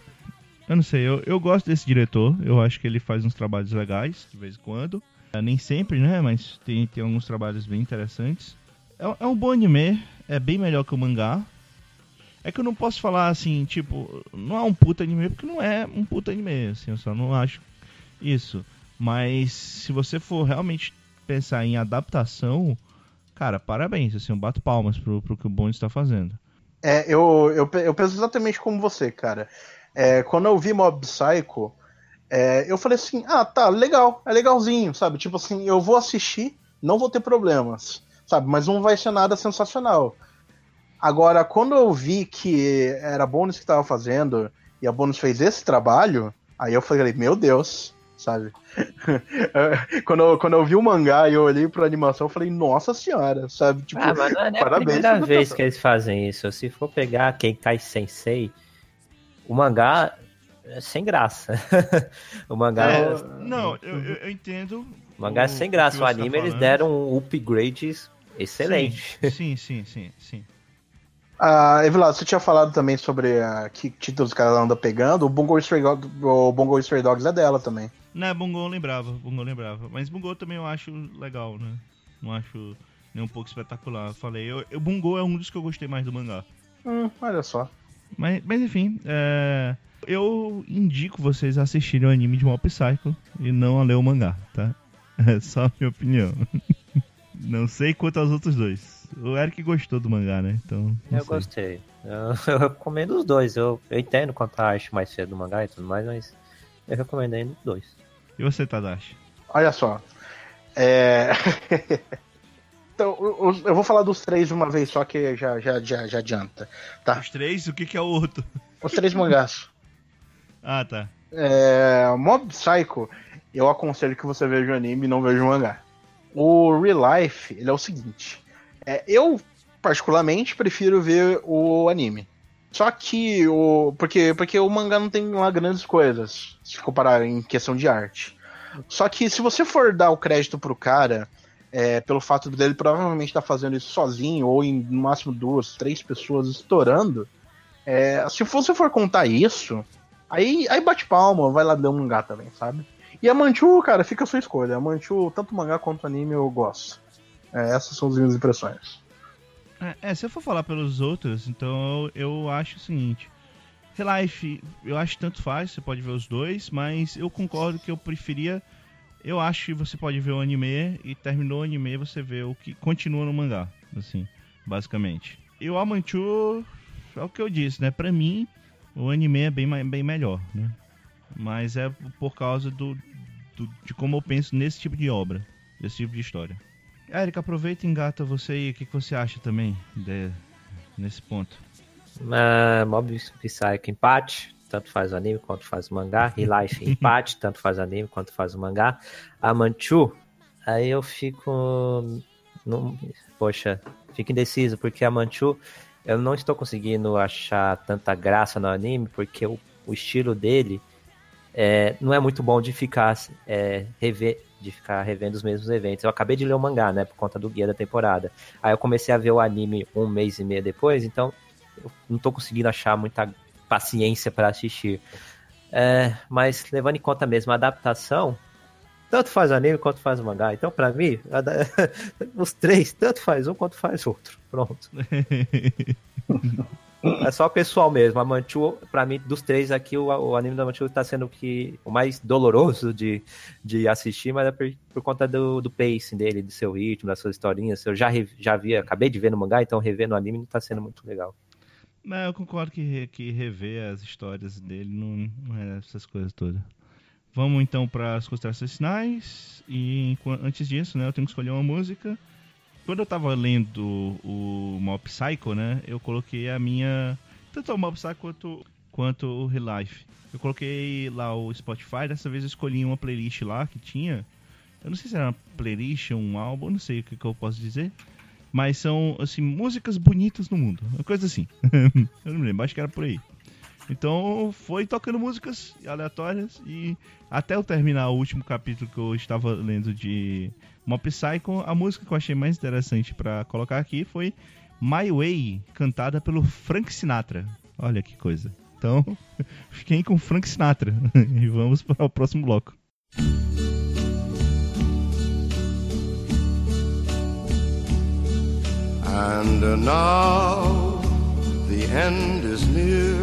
eu não sei, eu, eu gosto desse diretor. Eu acho que ele faz uns trabalhos legais, de vez em quando. É, nem sempre, né? Mas tem, tem alguns trabalhos bem interessantes. É, é um bom anime, é bem melhor que o mangá. É que eu não posso falar assim, tipo, não é um puta anime, porque não é um puta anime, assim, eu só não acho isso. Mas se você for realmente pensar em adaptação, cara, parabéns, assim, eu bato palmas pro, pro que o Bond está fazendo. É, eu, eu, eu penso exatamente como você, cara. É, quando eu vi Mob Psycho, é, eu falei assim, ah, tá, legal, é legalzinho, sabe? Tipo assim, eu vou assistir, não vou ter problemas, sabe? Mas não vai ser nada sensacional. Agora, quando eu vi que era a Bonus que tava fazendo, e a Bonus fez esse trabalho, aí eu falei, meu Deus, sabe? quando, eu, quando eu vi o mangá e eu olhei pra animação, eu falei, nossa senhora, sabe? Tipo, Ah, mas não é a primeira vez que eles fazem isso. Se for pegar Keikai Sensei, o mangá é sem graça. o mangá, É, o não, eu, eu, eu entendo. Mangá é sem graça. O você tá anime eles falando. deram um upgrade excelente. Sim, sim, sim, sim. Ah, Evilado, você tinha falado também sobre ah, que títulos os caras andam pegando. O Bungo Stray, Dog- o Bungo Stray Dogs é dela também. Não, Bungo eu lembrava, Bungo eu lembrava. Mas Bungo também eu acho legal, né? Não acho nem um pouco espetacular. Eu Falei, eu, eu, Bungo é um dos que eu gostei mais do mangá. Hum, olha só. Mas, mas enfim, é, eu indico vocês a assistirem o anime de Mob Psycho e não a ler o mangá, tá? É só a minha opinião. Não sei quanto aos outros dois. O Eric gostou do mangá, né? Então. Eu sei. gostei. Eu, eu recomendo os dois. Eu, eu entendo quanto a arte mais cedo do mangá e tudo mais, mas eu recomendo ainda os dois. E você, Tadashi? Olha só. É... então, o- eu vou falar dos três de uma vez só que já, já, já, já adianta. Tá. Os três, o que, que é o outro? Os três mangás. Ah, tá. É, Mob Psycho, eu aconselho que você veja o anime e não veja o mangá. O Real Life, ele é o seguinte. é, eu, particularmente, prefiro ver o anime. Só que o. Porque, porque o mangá não tem lá grandes coisas, se comparar em questão de arte. Só que se você for dar o crédito pro cara, é, pelo fato dele provavelmente estar fazendo isso sozinho, ou em no máximo duas, três pessoas estourando, é, se você for contar isso, Aí, aí bate palma, vai lá ler um mangá também, sabe? E a Manchu, cara, fica a sua escolha. A Manchu, tanto mangá quanto anime, eu gosto. É, essas são as minhas impressões. É, é, se eu for falar pelos outros, então eu, acho o seguinte. Relife, eu acho tanto faz, você pode ver os dois, mas eu concordo que eu preferia. Eu acho que você pode ver o anime e terminou o anime, você vê o que continua no mangá, assim, basicamente. E o Amanchu, é o que eu disse, né? Pra mim, o anime é bem, bem melhor, né? Mas é por causa do, do- de como eu penso nesse tipo de obra, desse tipo de história. Érica, aproveita e engata você aí. O que, que você acha também de- nesse ponto? Uh, Mob Psycho empate, tanto faz o anime quanto faz o mangá. Relife empate, tanto faz o anime quanto faz o mangá. A Manchu, aí eu fico. num- poxa, fico indeciso, porque a Manchu eu não estou conseguindo achar tanta graça no anime, porque o, o estilo dele é, não é muito bom de ficar é, rever. De ficar revendo os mesmos eventos. Eu acabei de ler o mangá, né? Por conta do guia da temporada. Aí eu comecei a ver o anime um mês e meio depois, então eu não tô conseguindo achar muita paciência para assistir. É, mas levando em conta mesmo a adaptação, tanto faz o anime quanto faz o mangá. Então, para mim, os três, tanto faz um quanto faz outro. Pronto. É só pessoal mesmo. A Manchu, pra mim, dos três aqui, o, o anime da Manchu tá sendo que, o mais doloroso de, de assistir, mas é por, por conta do, do pacing dele, do seu ritmo, das suas historinhas. Eu já, já vi, acabei de ver no mangá, então rever no anime tá sendo muito legal. Não, eu concordo que, que rever as histórias dele não, não é essas coisas todas. Vamos então para as considerações finais. E antes disso, né, eu tenho que escolher uma música quando eu tava lendo o Mob Psycho, né, eu coloquei a minha. Tanto o Mob Psycho quanto, quanto o Relife. Eu coloquei lá o Spotify, dessa vez eu escolhi uma playlist lá que tinha. Eu não sei se era uma playlist um álbum, não sei o que, que eu posso dizer. Mas são, assim, músicas bonitas no mundo. Uma coisa assim. eu não me lembro, acho que era por aí. Então foi tocando músicas aleatórias e até eu terminar o último capítulo que eu estava lendo de Mob Psycho, a música que eu achei mais interessante para colocar aqui foi My Way, cantada pelo Frank Sinatra. Olha que coisa. Então, fiquem com Frank Sinatra e vamos para o próximo bloco. And now the end is near,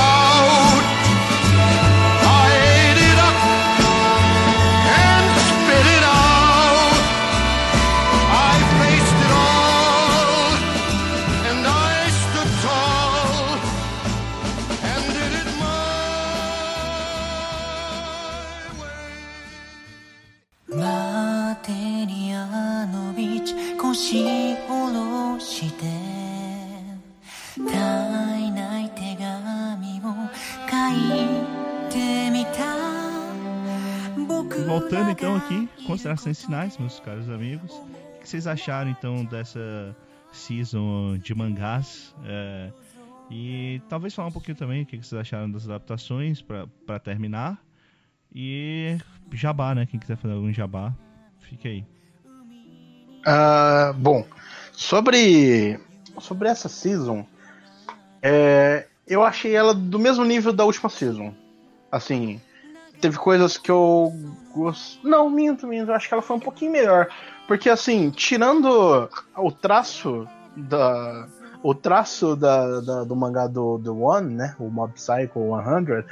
Voltando então aqui, considerações finais, meus caros amigos. O que vocês acharam então dessa season de mangás? É, e talvez falar um pouquinho também o que vocês acharam das adaptações para terminar. E jabá, né? Quem quiser fazer algum jabá, fique aí. Ah, bom, sobre sobre essa season, é, eu achei ela do mesmo nível da última season. Assim, teve coisas que eu gost... não minto, minto, acho que ela foi um pouquinho melhor, porque assim, tirando o traço da o traço da, da- do mangá do, do One, né, o Mob Psycho 100,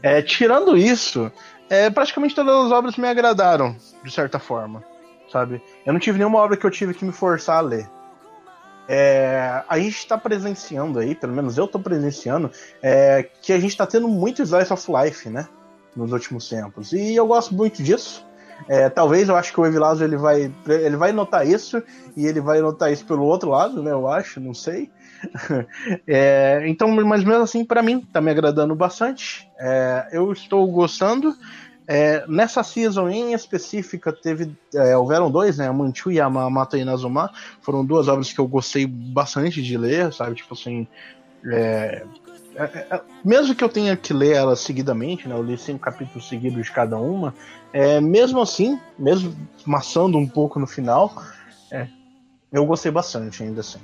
é, tirando isso, é, praticamente todas as obras me agradaram de certa forma sabe? Eu não tive nenhuma obra que eu tive que me forçar a ler. É, a gente está presenciando aí, pelo menos eu estou presenciando, é, que a gente está tendo muito slice of life, né? Nos últimos tempos. E eu gosto muito disso. É, talvez eu acho que o Evilazo ele vai, ele vai notar isso e ele vai notar isso pelo outro lado, né? Eu acho, não sei. É, então, mas mesmo assim, para mim, tá me agradando bastante. É, eu estou gostando. É, nessa season em específica, teve, é, houveram dois, né? A Manchu e a Mato Inazuma. Foram duas obras que eu gostei bastante de ler, sabe? Tipo assim. É, é, é, mesmo que eu tenha que ler elas seguidamente, né? Eu li cinco capítulos seguidos de cada uma. É, mesmo assim, mesmo maçando um pouco no final, é, eu gostei bastante ainda assim.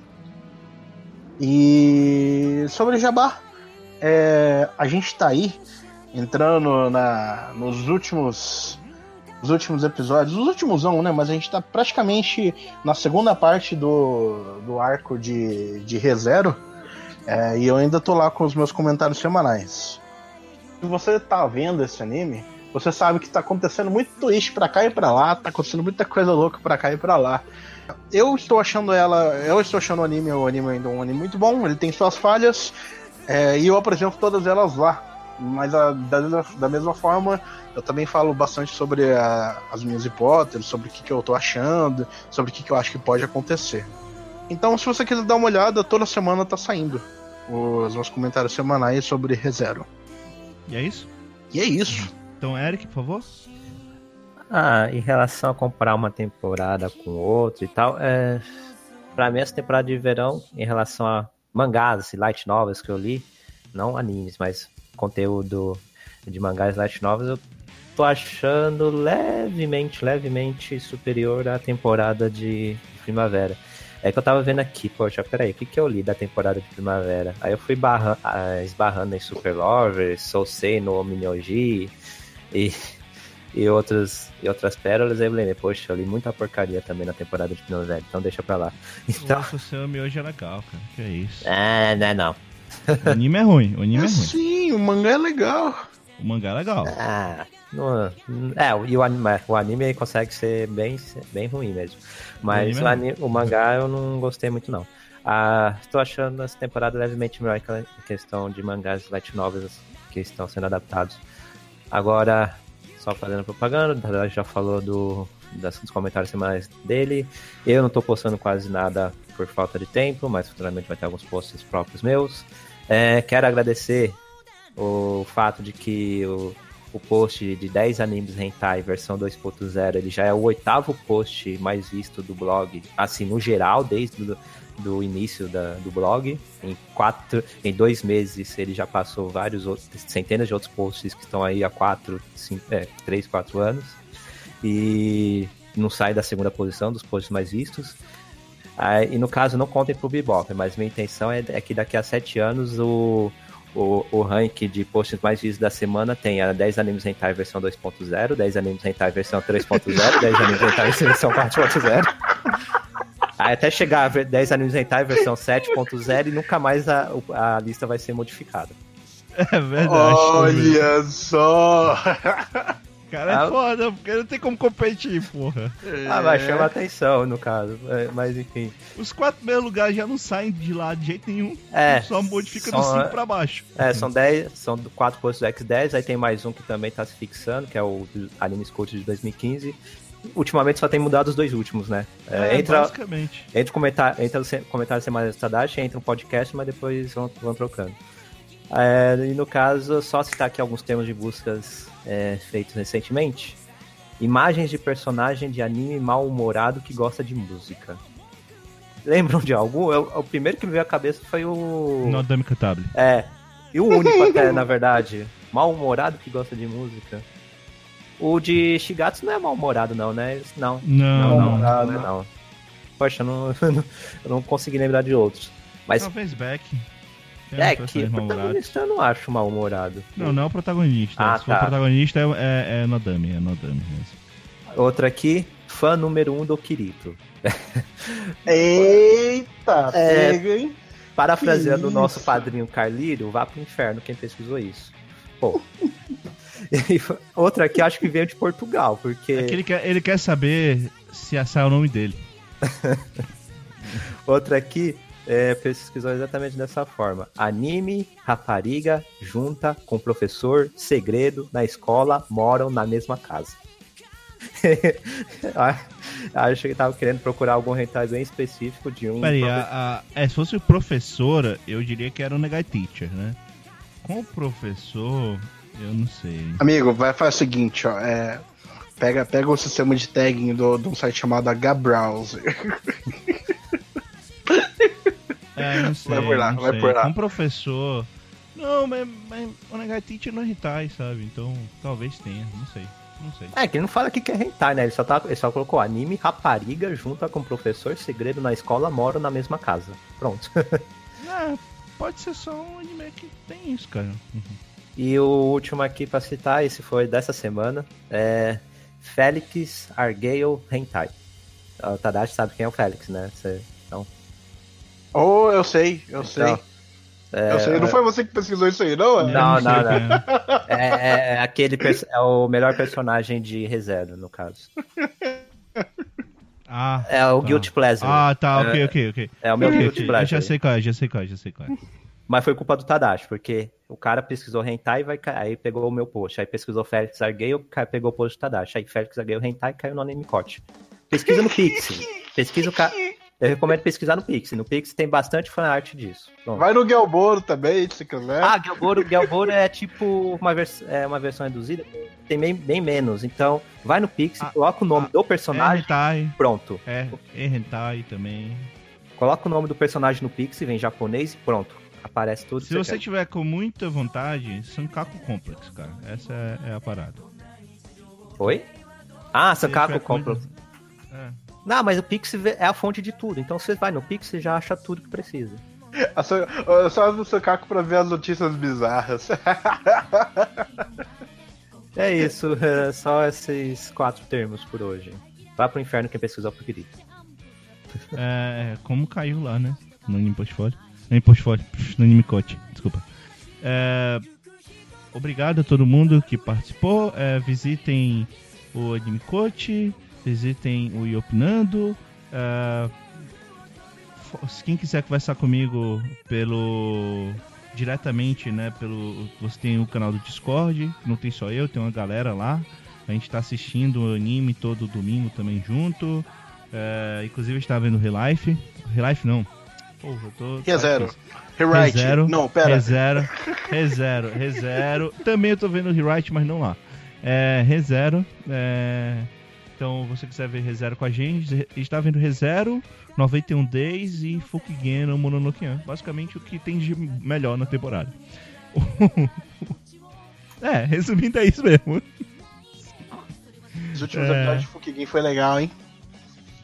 E sobre Jabá, é, a gente tá aí entrando na, nos últimos nos últimos episódios, os últimos não, né? Mas a gente tá praticamente na segunda parte do, do arco de, de ReZero. É, e eu ainda tô lá com os meus comentários semanais. Se você tá vendo esse anime, você sabe que tá acontecendo muito twist pra cá e pra lá, tá acontecendo muita coisa louca pra cá e pra lá. Eu estou achando ela. Eu estou achando o anime, o anime ainda um anime muito bom, ele tem suas falhas, é, e eu apresento todas elas lá. Mas a, da, da, mesma forma, eu também falo bastante sobre a, as minhas hipóteses, sobre o que, que eu tô achando, sobre o que, que eu acho que pode acontecer. Então, se você quiser dar uma olhada, toda semana tá saindo os meus comentários semanais sobre ReZero. E é isso? E é isso. Então, Eric, por favor. Ah, em relação a comparar uma temporada com outra e tal, é... pra mim essa temporada de verão, em relação a mangás, assim, light novels que eu li, não animes, mas conteúdo de mangás light novels, eu tô achando levemente, levemente superior à temporada de primavera. É que eu tava vendo aqui, poxa, peraí, o que, que eu li da temporada de primavera? Aí eu fui barra, ah, esbarrando em Super Lovers, Soul Sei no Minyoji e, e, outros, e outras pérolas, aí eu lembrei, poxa, eu li muita porcaria também na temporada de primavera, então deixa pra lá. Então... Nossa, o seu Mioji é legal, cara, que é isso. É, não é não. O anime é ruim, o anime é, é ruim. Sim, o mangá é legal. O mangá é legal. Ah, não, é, e o anime, o anime consegue ser bem, bem ruim mesmo. Mas o, anime, o, mangá eu não gostei muito, não. Ah, estou achando essa temporada levemente melhor que a questão de mangás light novels que estão sendo adaptados. Agora, só fazendo propaganda, a já falou do, das, dos comentários semanais dele. Eu não estou postando quase nada por falta de tempo, mas futuramente vai ter alguns posts próprios meus. É, quero agradecer o fato de que o, o post de 10 animes hentai versão 2.0, ele já é o oitavo post mais visto do blog, assim, no geral, desde do, início da, do blog. Em quatro, em dois meses ele já passou vários outros, centenas de outros posts que estão aí há quatro, cinco, é, três, quatro anos. E não sai da segunda posição dos posts mais vistos. Ah, e no caso, não contem pro Bebop, mas minha intenção é, é que daqui a sete anos o o, o ranking de posts mais vistos da semana tem a 10 animes hentai versão 2.0, 10 animes hentai versão 3.0, 10 animes hentai versão 4.0. Aí até chegar a 10 animes hentai versão 7.0 e nunca mais a, a lista vai ser modificada. É verdade. Olha só! Cara, é ah, foda, porque não tem como competir, porra. Ah, mas chama atenção, no caso. É, mas enfim. Os quatro primeiros lugares já não saem de lá de jeito nenhum. É. Só modifica são, do 5 pra baixo. É, são 10, são 4 postos do X10, aí tem mais um que também tá se fixando, que é o Anime Scout de 2015. Ultimamente só tem mudado os dois últimos, né? É, é entra, basicamente. Entra o comentário, entra o comentário semanal da Tadashi, entra um podcast, mas depois vão, vão trocando. É, e no caso, só citar aqui alguns termos de buscas é, feitos recentemente. Imagens de personagem de anime mal-humorado que gosta de música. Lembram de algum? Eu, o primeiro que me veio à cabeça foi o. Nodame Katable. É. E o único até, na verdade. Mal-humorado que gosta de música. O de Shigatsu não é mal-humorado, não, né? Não. Não, não. não, não, não. Poxa, eu não, eu não consegui lembrar de outros. Mas... Talvez Beck. É, que o protagonista eu não acho mal-humorado. Não, não é o protagonista. Ah, Se tá. for o protagonista é, é, é Nodame, é Nodame mesmo. Outra aqui, fã número um do Kirito. Eita, é, pega, hein? Parafraseando o nosso padrinho Carlírio, vá pro inferno quem pesquisou isso. Pô. outra aqui acho que veio de Portugal, porque. É ele, quer, ele quer saber se sai o nome dele. outra aqui, é, pesquisou exatamente dessa forma. Anime, rapariga, junta com professor, segredo, na escola, moram na mesma casa. Acho que tava querendo procurar algum hentai bem específico de um. Peraí, a, a, é, se fosse professora, eu diria que era o Negai Teacher, né? Com o professor, Eu não sei. Amigo, vai fazer o seguinte, ó. É, pega, pega o sistema de tagging do, de um site chamado H-Browser. É, não sei. Vai por lá, não vai sei. por lá. Com professor. Não, mas, mas o Negateach não é hentai, sabe? Então talvez tenha, não sei. Não sei. É, que ele não fala aqui que é hentai, né? Ele só, tá, ele só colocou anime, rapariga, junta com professor, segredo na escola, moram na mesma casa. Pronto. Ah, pode ser só um anime que tem isso, cara. Uhum. E o último aqui pra citar, esse foi dessa semana, é Félix Argale Hentai. O Tadashi sabe quem é o Félix, né? Você, Oh, eu sei, eu sei. Então, é, eu sei. Não foi você que pesquisou isso aí, não? Eu Não, sei não, não. é. é, é- é aquele é o melhor personagem de ReZero, no caso. Ah, É o tá. Guilty Pleasure. Ah, tá, ok, É- ok, ok. É o meu Ok, Guilty ok, Eu Pleasure. já sei qual é, já sei qual é, já sei qual é. Mas foi culpa do Tadashi, porque o cara pesquisou Hentai e vai ca- aí pegou o meu post. Aí pesquisou Félix Argale, o cara pegou o post do Tadashi. Aí Félix Argale Hentai caiu no Anime Corte. Pesquisa no Pix. Pesquisa o cara. Eu recomendo pesquisar no Pix. No Pix tem bastante fanart disso. Pronto. Vai no Gelboro também, se quiser. Ah, Gelboro, Gelboro é tipo uma, vers é uma versão reduzida, tem bem, bem menos. Então, vai no Pix, Ah, coloca o nome ah, do É personagem, hentai, pronto. é, é hentai também. Coloca o nome do personagem no Pix, vem em japonês e pronto. Aparece tudo. Se que você quer. tiver com muita vontade, Sankaku Complex, cara. Essa é, é a parada. Oi? Ah, Se Sankaku Complex. É. Não, mas o Pix é a fonte de tudo. Então você vai no Pix e já acha tudo que precisa. A San- ó, Só no Sankaku pra ver as notícias bizarras. É isso, é só esses quatro termos por hoje. Vá pro inferno quem pesquisar o preferido. É, como caiu lá, né? No anime portfólio. No anime portfólio, no anime coach, desculpa. É, obrigado a todo mundo que participou. É, visitem o anime coach, visitem o Iopinando. É, fo- quem quiser conversar comigo pelo diretamente, né, pelo você tem o canal do Discord, não tem só eu, tem uma galera lá. A gente tá assistindo o anime todo domingo também junto. É, inclusive a gente tá vendo Relife. Relife não. Porra, eu tô. Que é zero. difícil. Rewrite. Rezero, Não, pera. Rezero, Rezero, Rezero. Também eu tô vendo Rewrite, mas não lá. É, Rezero. É, então, você quiser ver Rezero com a gente, a gente tá vendo Rezero, 91 Days e Fukigen no Mononokean. Basicamente o que tem de melhor na temporada. é, resumindo é isso mesmo. Os últimos É. episódios de Fukigin foi legal, hein?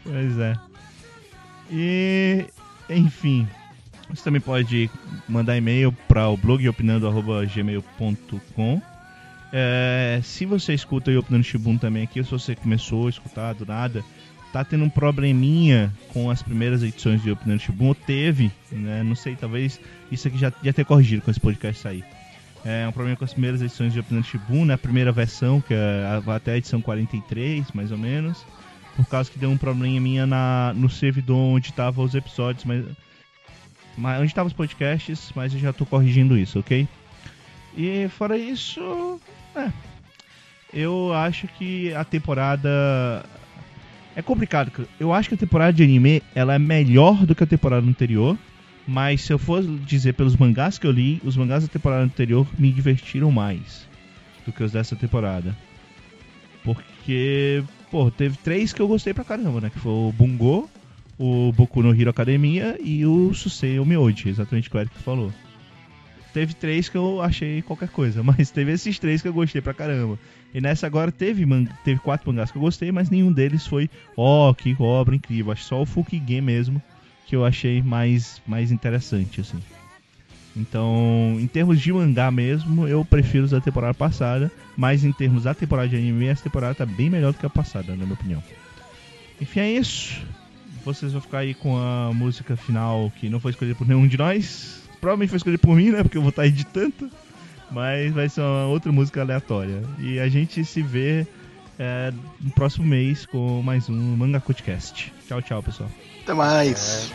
Pois é. E, enfim, você também pode mandar e-mail para o blog opinando.gmail.com. É, se você escuta o Opinando Shibun também aqui, se você começou a escutar do nada, tá tendo um probleminha com as primeiras edições de Opinando Shibun, ou teve, né? Não sei, talvez isso aqui já, já tenha corrigido com esse podcast sair. É um problema com as primeiras edições de Opinando Shibun, né? A primeira versão, que é até a edição 43, mais ou menos por causa que deu um probleminha minha na, no servidor onde estavam os episódios, mas, mas onde estavam os podcasts, mas eu já tô corrigindo isso, ok? E fora isso, é, eu acho que a temporada é complicado. Eu acho que a temporada de anime ela é melhor do que a temporada anterior, mas se eu for dizer pelos mangás que eu li, os mangás da temporada anterior me divertiram mais do que os dessa temporada. Porque, pô, teve três que eu gostei pra caramba, né? Que foi o Bungo, o Boku no Hero Academia e o Susei Omioji, exatamente o que o Eric falou. Teve três que eu achei qualquer coisa, mas teve esses três que eu gostei pra caramba. E nessa agora teve, teve quatro mangás que eu gostei, mas nenhum deles foi, ó, que obra incrível. Acho só o Fukigen mesmo que eu achei mais, mais interessante, assim. Então, em termos de mangá mesmo, eu prefiro os da temporada passada, mas em termos da temporada de anime, essa temporada tá bem melhor do que a passada, na minha opinião. Enfim, é isso. Vocês vão ficar aí com a música final que não foi escolhida por nenhum de nós. Provavelmente foi escolhida por mim, né? Porque eu vou estar editando. Mas vai ser uma outra música aleatória. E a gente se vê é, no próximo mês com mais um Manga Cast. Tchau, tchau, pessoal. Até mais.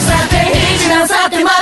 回 Zatem ma